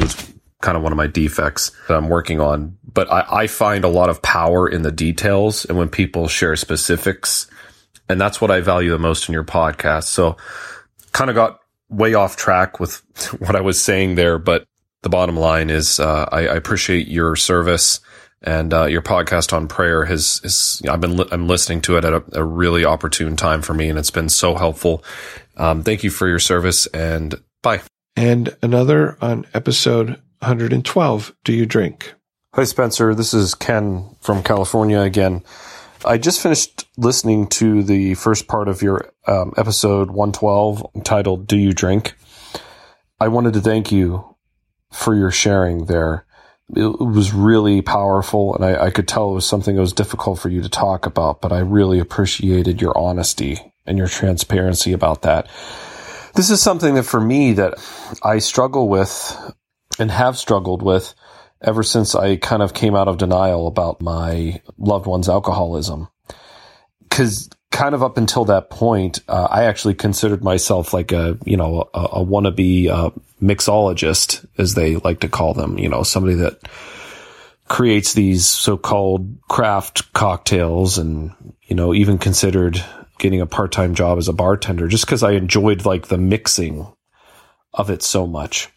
kind of one of my defects that I'm working on. But I, I find a lot of power in the details and when people share specifics. And that's what I value the most in your podcast. So kind of got way off track with what I was saying there, but the bottom line is uh, I, I, appreciate your service and uh, your podcast on prayer has I've been li- I'm listening to it at a, a, really opportune time for me, and it's been so helpful. Um, thank you for your service, and bye. And another on episode 112. Do you drink? Hi, Spencer. This is Ken from California again. I just finished listening to the first part of your um, episode 112 entitled "Do You Drink." I wanted to thank you for your sharing there it was really powerful and I, I, could tell it was something that was difficult for you to talk about, but I really appreciated your honesty and your transparency about that. This is something that for me that I struggle with and have struggled with ever since I kind of came out of denial about my loved one's alcoholism. Cause kind of up until that point, uh, I actually considered myself like a, you know, a, a wannabe, uh, mixologist, as they like to call them, you know, somebody that creates these so-called craft cocktails and, you know, even considered getting a part-time job as a bartender just because I enjoyed like the mixing of it so much.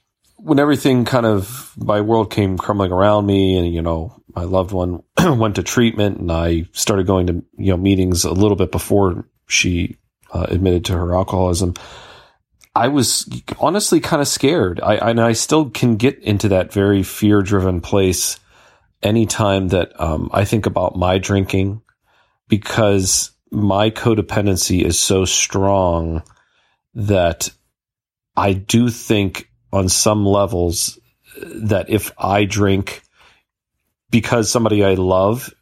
When everything kind of my world came crumbling around me and, you know, my loved one went to treatment and I started going to, you know, meetings a little bit before she uh, admitted to her alcoholism. I was honestly kind of scared. I, and I still can get into that very fear driven place anytime that um, I think about my drinking because my codependency is so strong that I do think on some levels that if I drink because somebody I love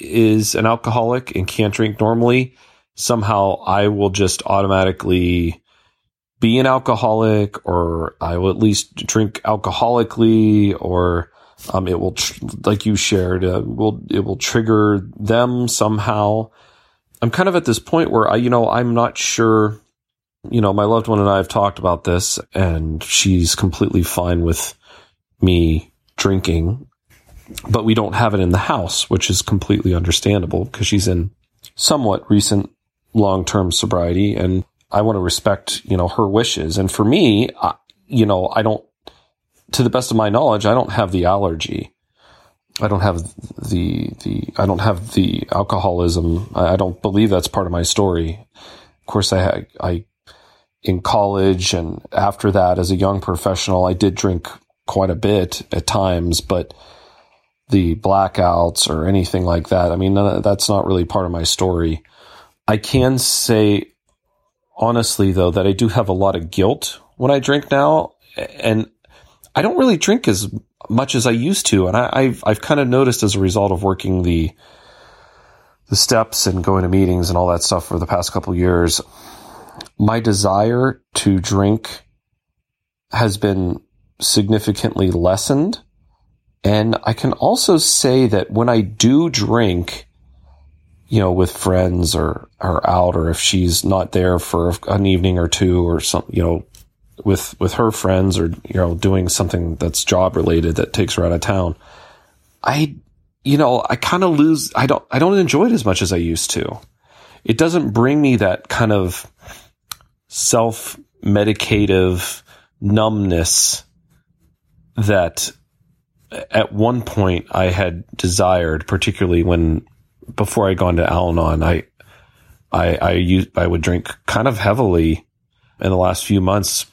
is an alcoholic and can't drink normally, somehow I will just automatically be an alcoholic or I will at least drink alcoholically or um, it will, tr- like you shared, uh, will, it will trigger them somehow. I'm kind of at this point where I, you know, I'm not sure, you know, my loved one and I have talked about this and she's completely fine with me drinking, but we don't have it in the house, which is completely understandable because she's in somewhat recent long-term sobriety and I want to respect, you know, her wishes. And for me, I, you know, I don't, to the best of my knowledge, I don't have the allergy. I don't have the, the, I don't have the alcoholism. I, I don't believe that's part of my story. Of course, I, I, in college and after that as a young professional, I did drink quite a bit at times, but the blackouts or anything like that, I mean, that's not really part of my story. I can say honestly though that I do have a lot of guilt when I drink now, and I don't really drink as much as I used to, and I, have I've kind of noticed as a result of working the the steps and going to meetings and all that stuff for the past couple years, my desire to drink has been significantly lessened. And I can also say that when I do drink, you know, with friends or, or out, or if she's not there for an evening or two or some, you know, with, with her friends or, you know, doing something that's job related that takes her out of town. I, you know, I kind of lose, I don't, I don't enjoy it as much as I used to. It doesn't bring me that kind of self medicative numbness that at one point I had desired, particularly when before I gone to Al-Anon, I, I, I used, I would drink kind of heavily in the last few months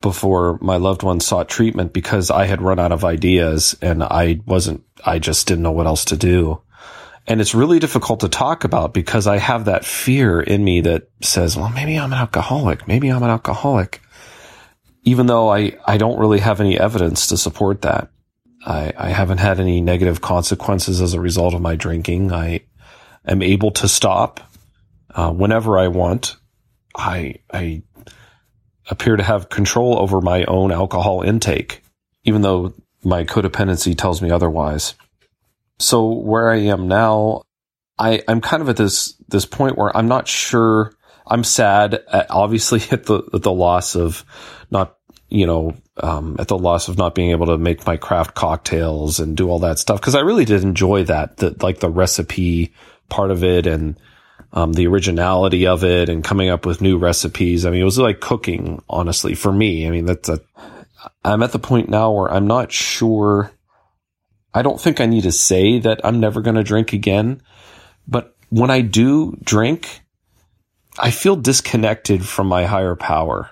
before my loved one sought treatment because I had run out of ideas and I wasn't, I just didn't know what else to do. And it's really difficult to talk about because I have that fear in me that says, well, maybe I'm an alcoholic. Maybe I'm an alcoholic. Even though I, I don't really have any evidence to support that. I, I haven't had any negative consequences as a result of my drinking. I am able to stop uh, whenever I want. I I appear to have control over my own alcohol intake, even though my codependency tells me otherwise. So where I am now, I, I'm kind of at this this point where I'm not sure. I'm sad, at, obviously, at the at the loss of not you know um, at the loss of not being able to make my craft cocktails and do all that stuff because I really did enjoy that, the, like the recipe part of it and um, the originality of it and coming up with new recipes. I mean, it was like cooking, honestly, for me. I mean, that's a, I'm at the point now where I'm not sure. I don't think I need to say that I'm never going to drink again. But when I do drink, I feel disconnected from my higher power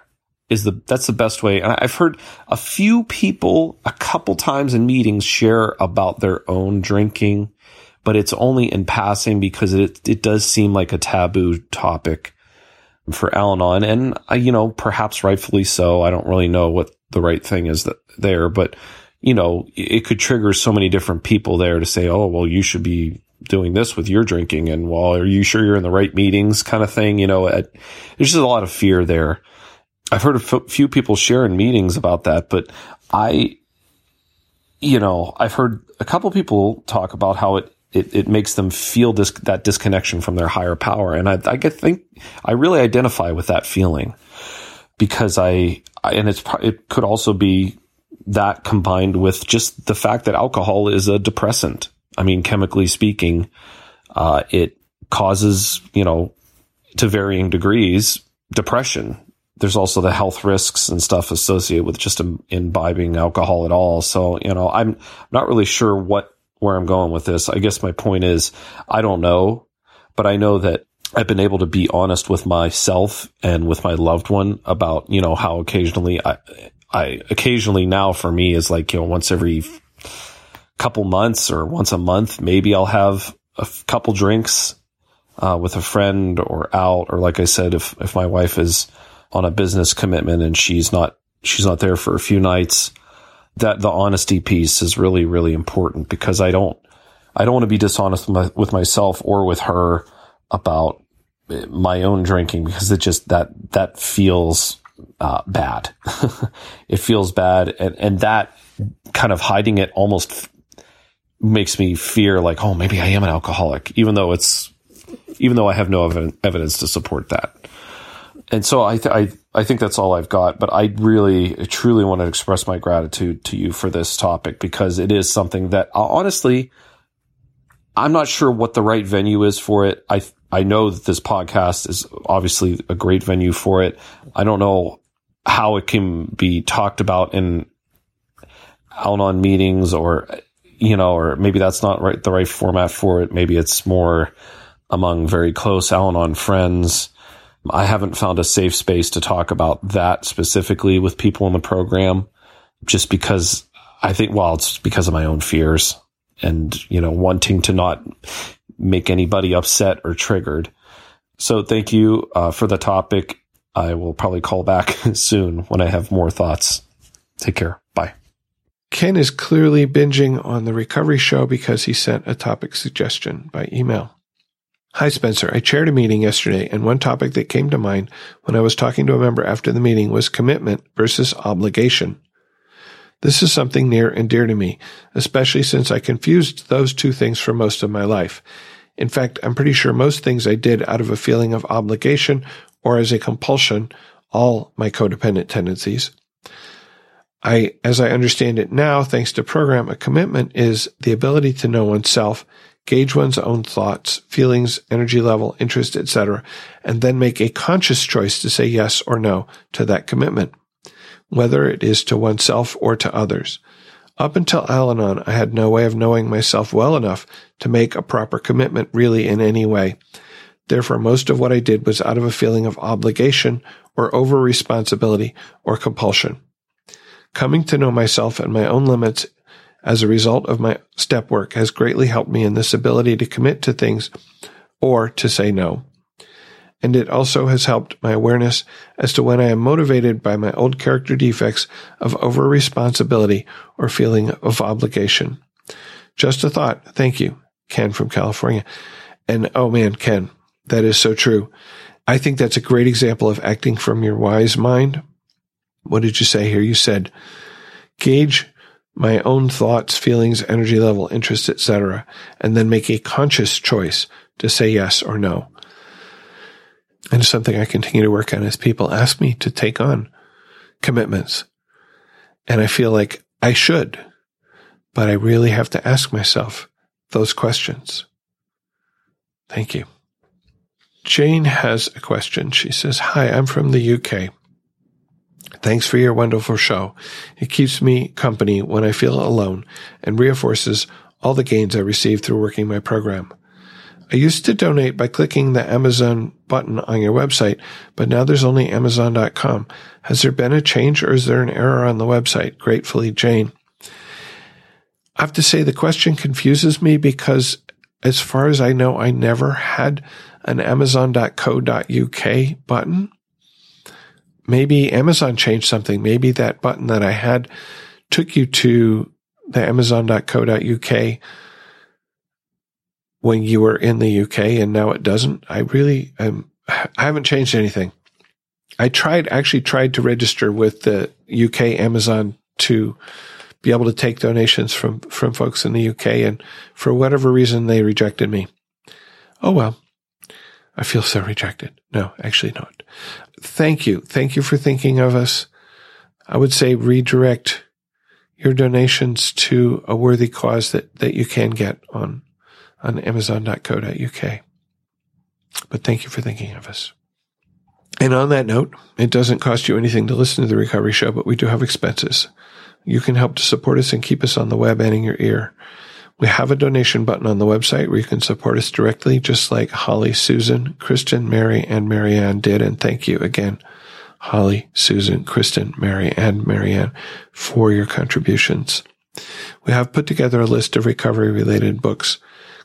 is the, that's the best way. And I've heard a few people a couple times in meetings share about their own drinking, but it's only in passing because it, it does seem like a taboo topic for Al Anon. And, uh, you know, perhaps rightfully so. I don't really know what the right thing is that there, but you know, it could trigger so many different people there to say, Oh, well, you should be doing this with your drinking. And well, are you sure you're in the right meetings kind of thing? You know, at, there's just a lot of fear there. I've heard a f- few people share in meetings about that, but I, you know, I've heard a couple people talk about how it, it, it makes them feel this, that disconnection from their higher power. And I, I think I really identify with that feeling because I, I and it's, it could also be that combined with just the fact that alcohol is a depressant. I mean, chemically speaking, uh, it causes, you know, to varying degrees, depression. There's also the health risks and stuff associated with just imbibing alcohol at all. So, you know, I'm not really sure what, where I'm going with this. I guess my point is, I don't know, but I know that I've been able to be honest with myself and with my loved one about, you know, how occasionally I, I occasionally now for me is like, you know, once every couple months or once a month, maybe I'll have a f- couple drinks uh, with a friend or out, or like I said, if if my wife is on a business commitment and she's not she's not there for a few nights, that the honesty piece is really really important because I don't I don't want to be dishonest with, my, with myself or with her about my own drinking because it just that that feels uh, bad. it feels bad, and and that kind of hiding it almost f- makes me fear like, oh, maybe I am an alcoholic, even though it's even though I have no ev- evidence to support that. And so I, th- I I think that's all I've got. But I really truly want to express my gratitude to you for this topic because it is something that uh, honestly. I'm not sure what the right venue is for it. I I know that this podcast is obviously a great venue for it. I don't know how it can be talked about in Al Anon meetings or, you know, or maybe that's not right, the right format for it. Maybe it's more among very close Al Anon friends. I haven't found a safe space to talk about that specifically with people in the program just because I think, well, it's because of my own fears and, you know, wanting to not make anybody upset or triggered. So thank you uh, for the topic. I will probably call back soon when I have more thoughts. Take care. Bye. Ken is clearly binging on the recovery show because he sent a topic suggestion by email. Hi, Spencer. I chaired a meeting yesterday, and one topic that came to mind when I was talking to a member after the meeting was commitment versus obligation. This is something near and dear to me, especially since I confused those two things for most of my life. In fact, I'm pretty sure most things I did out of a feeling of obligation or as a compulsion, all my codependent tendencies. I, as I understand it now, thanks to program, a commitment is the ability to know oneself, gauge one's own thoughts, feelings, energy level, interest, etc., and then make a conscious choice to say yes or no to that commitment whether it is to oneself or to others. Up until Al Anon, I had no way of knowing myself well enough to make a proper commitment really in any way. Therefore, most of what I did was out of a feeling of obligation or over responsibility or compulsion. Coming to know myself and my own limits as a result of my step work has greatly helped me in this ability to commit to things or to say no and it also has helped my awareness as to when I am motivated by my old character defects of over responsibility or feeling of obligation. Just a thought. Thank you, Ken from California. And oh man, Ken, that is so true. I think that's a great example of acting from your wise mind. What did you say here? You said, gauge my own thoughts, feelings, energy level, interest, etc., and then make a conscious choice to say yes or no. And something I continue to work on is people ask me to take on commitments. And I feel like I should, but I really have to ask myself those questions. Thank you. Jane has a question. She says, Hi, I'm from the UK. Thanks for your wonderful show. It keeps me company when I feel alone and reinforces all the gains I receive through working my program. I used to donate by clicking the Amazon button on your website, but now there's only Amazon.com. Has there been a change or is there an error on the website? Gratefully, Jane. I have to say the question confuses me because as far as I know, I never had an Amazon.co.uk button maybe Amazon changed something. Maybe that button that I had took you to the amazon.co.uk when you were in the UK and now it doesn't. I really, um, I haven't changed anything. I tried, actually tried to register with the UK Amazon to be able to take donations from, from folks in the UK. And for whatever reason, they rejected me. Oh, well, I feel so rejected. No, actually not thank you. Thank you for thinking of us. I would say redirect your donations to a worthy cause that, that you can get on, on amazon.co.uk. But thank you for thinking of us. And on that note, it doesn't cost you anything to listen to the recovery show, but we do have expenses. You can help to support us and keep us on the web and in your ear. We have a donation button on the website where you can support us directly, just like Holly, Susan, Kristen, Mary, and Marianne did. And thank you again, Holly, Susan, Kristen, Mary, and Marianne for your contributions. We have put together a list of recovery related books.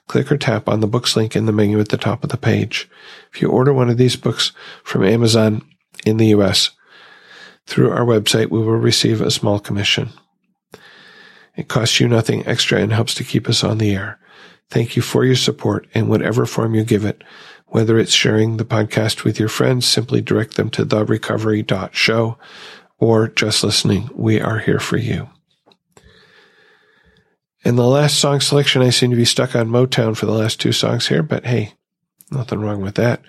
Click or tap on the books link in the menu at the top of the page. If you order one of these books from Amazon in the US through our website, we will receive a small commission. It costs you nothing extra and helps to keep us on the air. Thank you for your support in whatever form you give it. Whether it's sharing the podcast with your friends, simply direct them to therecovery.show or just listening. We are here for you. In the last song selection, I seem to be stuck on Motown for the last two songs here, but hey, nothing wrong with that.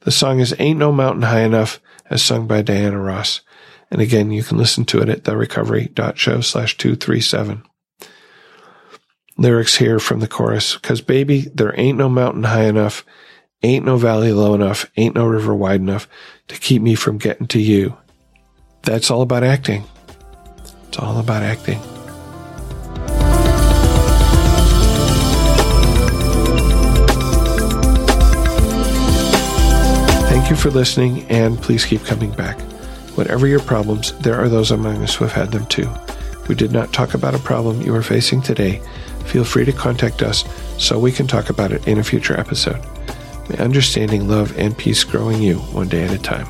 The song is Ain't No Mountain High Enough, as sung by Diana Ross. And again, you can listen to it at therecovery.show slash 237 lyrics here from the chorus. Cause baby, there ain't no mountain high enough, ain't no valley low enough, ain't no river wide enough to keep me from getting to you. That's all about acting. It's all about acting. Thank you for listening, and please keep coming back. Whatever your problems, there are those among us who have had them too. We did not talk about a problem you are facing today feel free to contact us so we can talk about it in a future episode. May understanding, love, and peace grow in you one day at a time.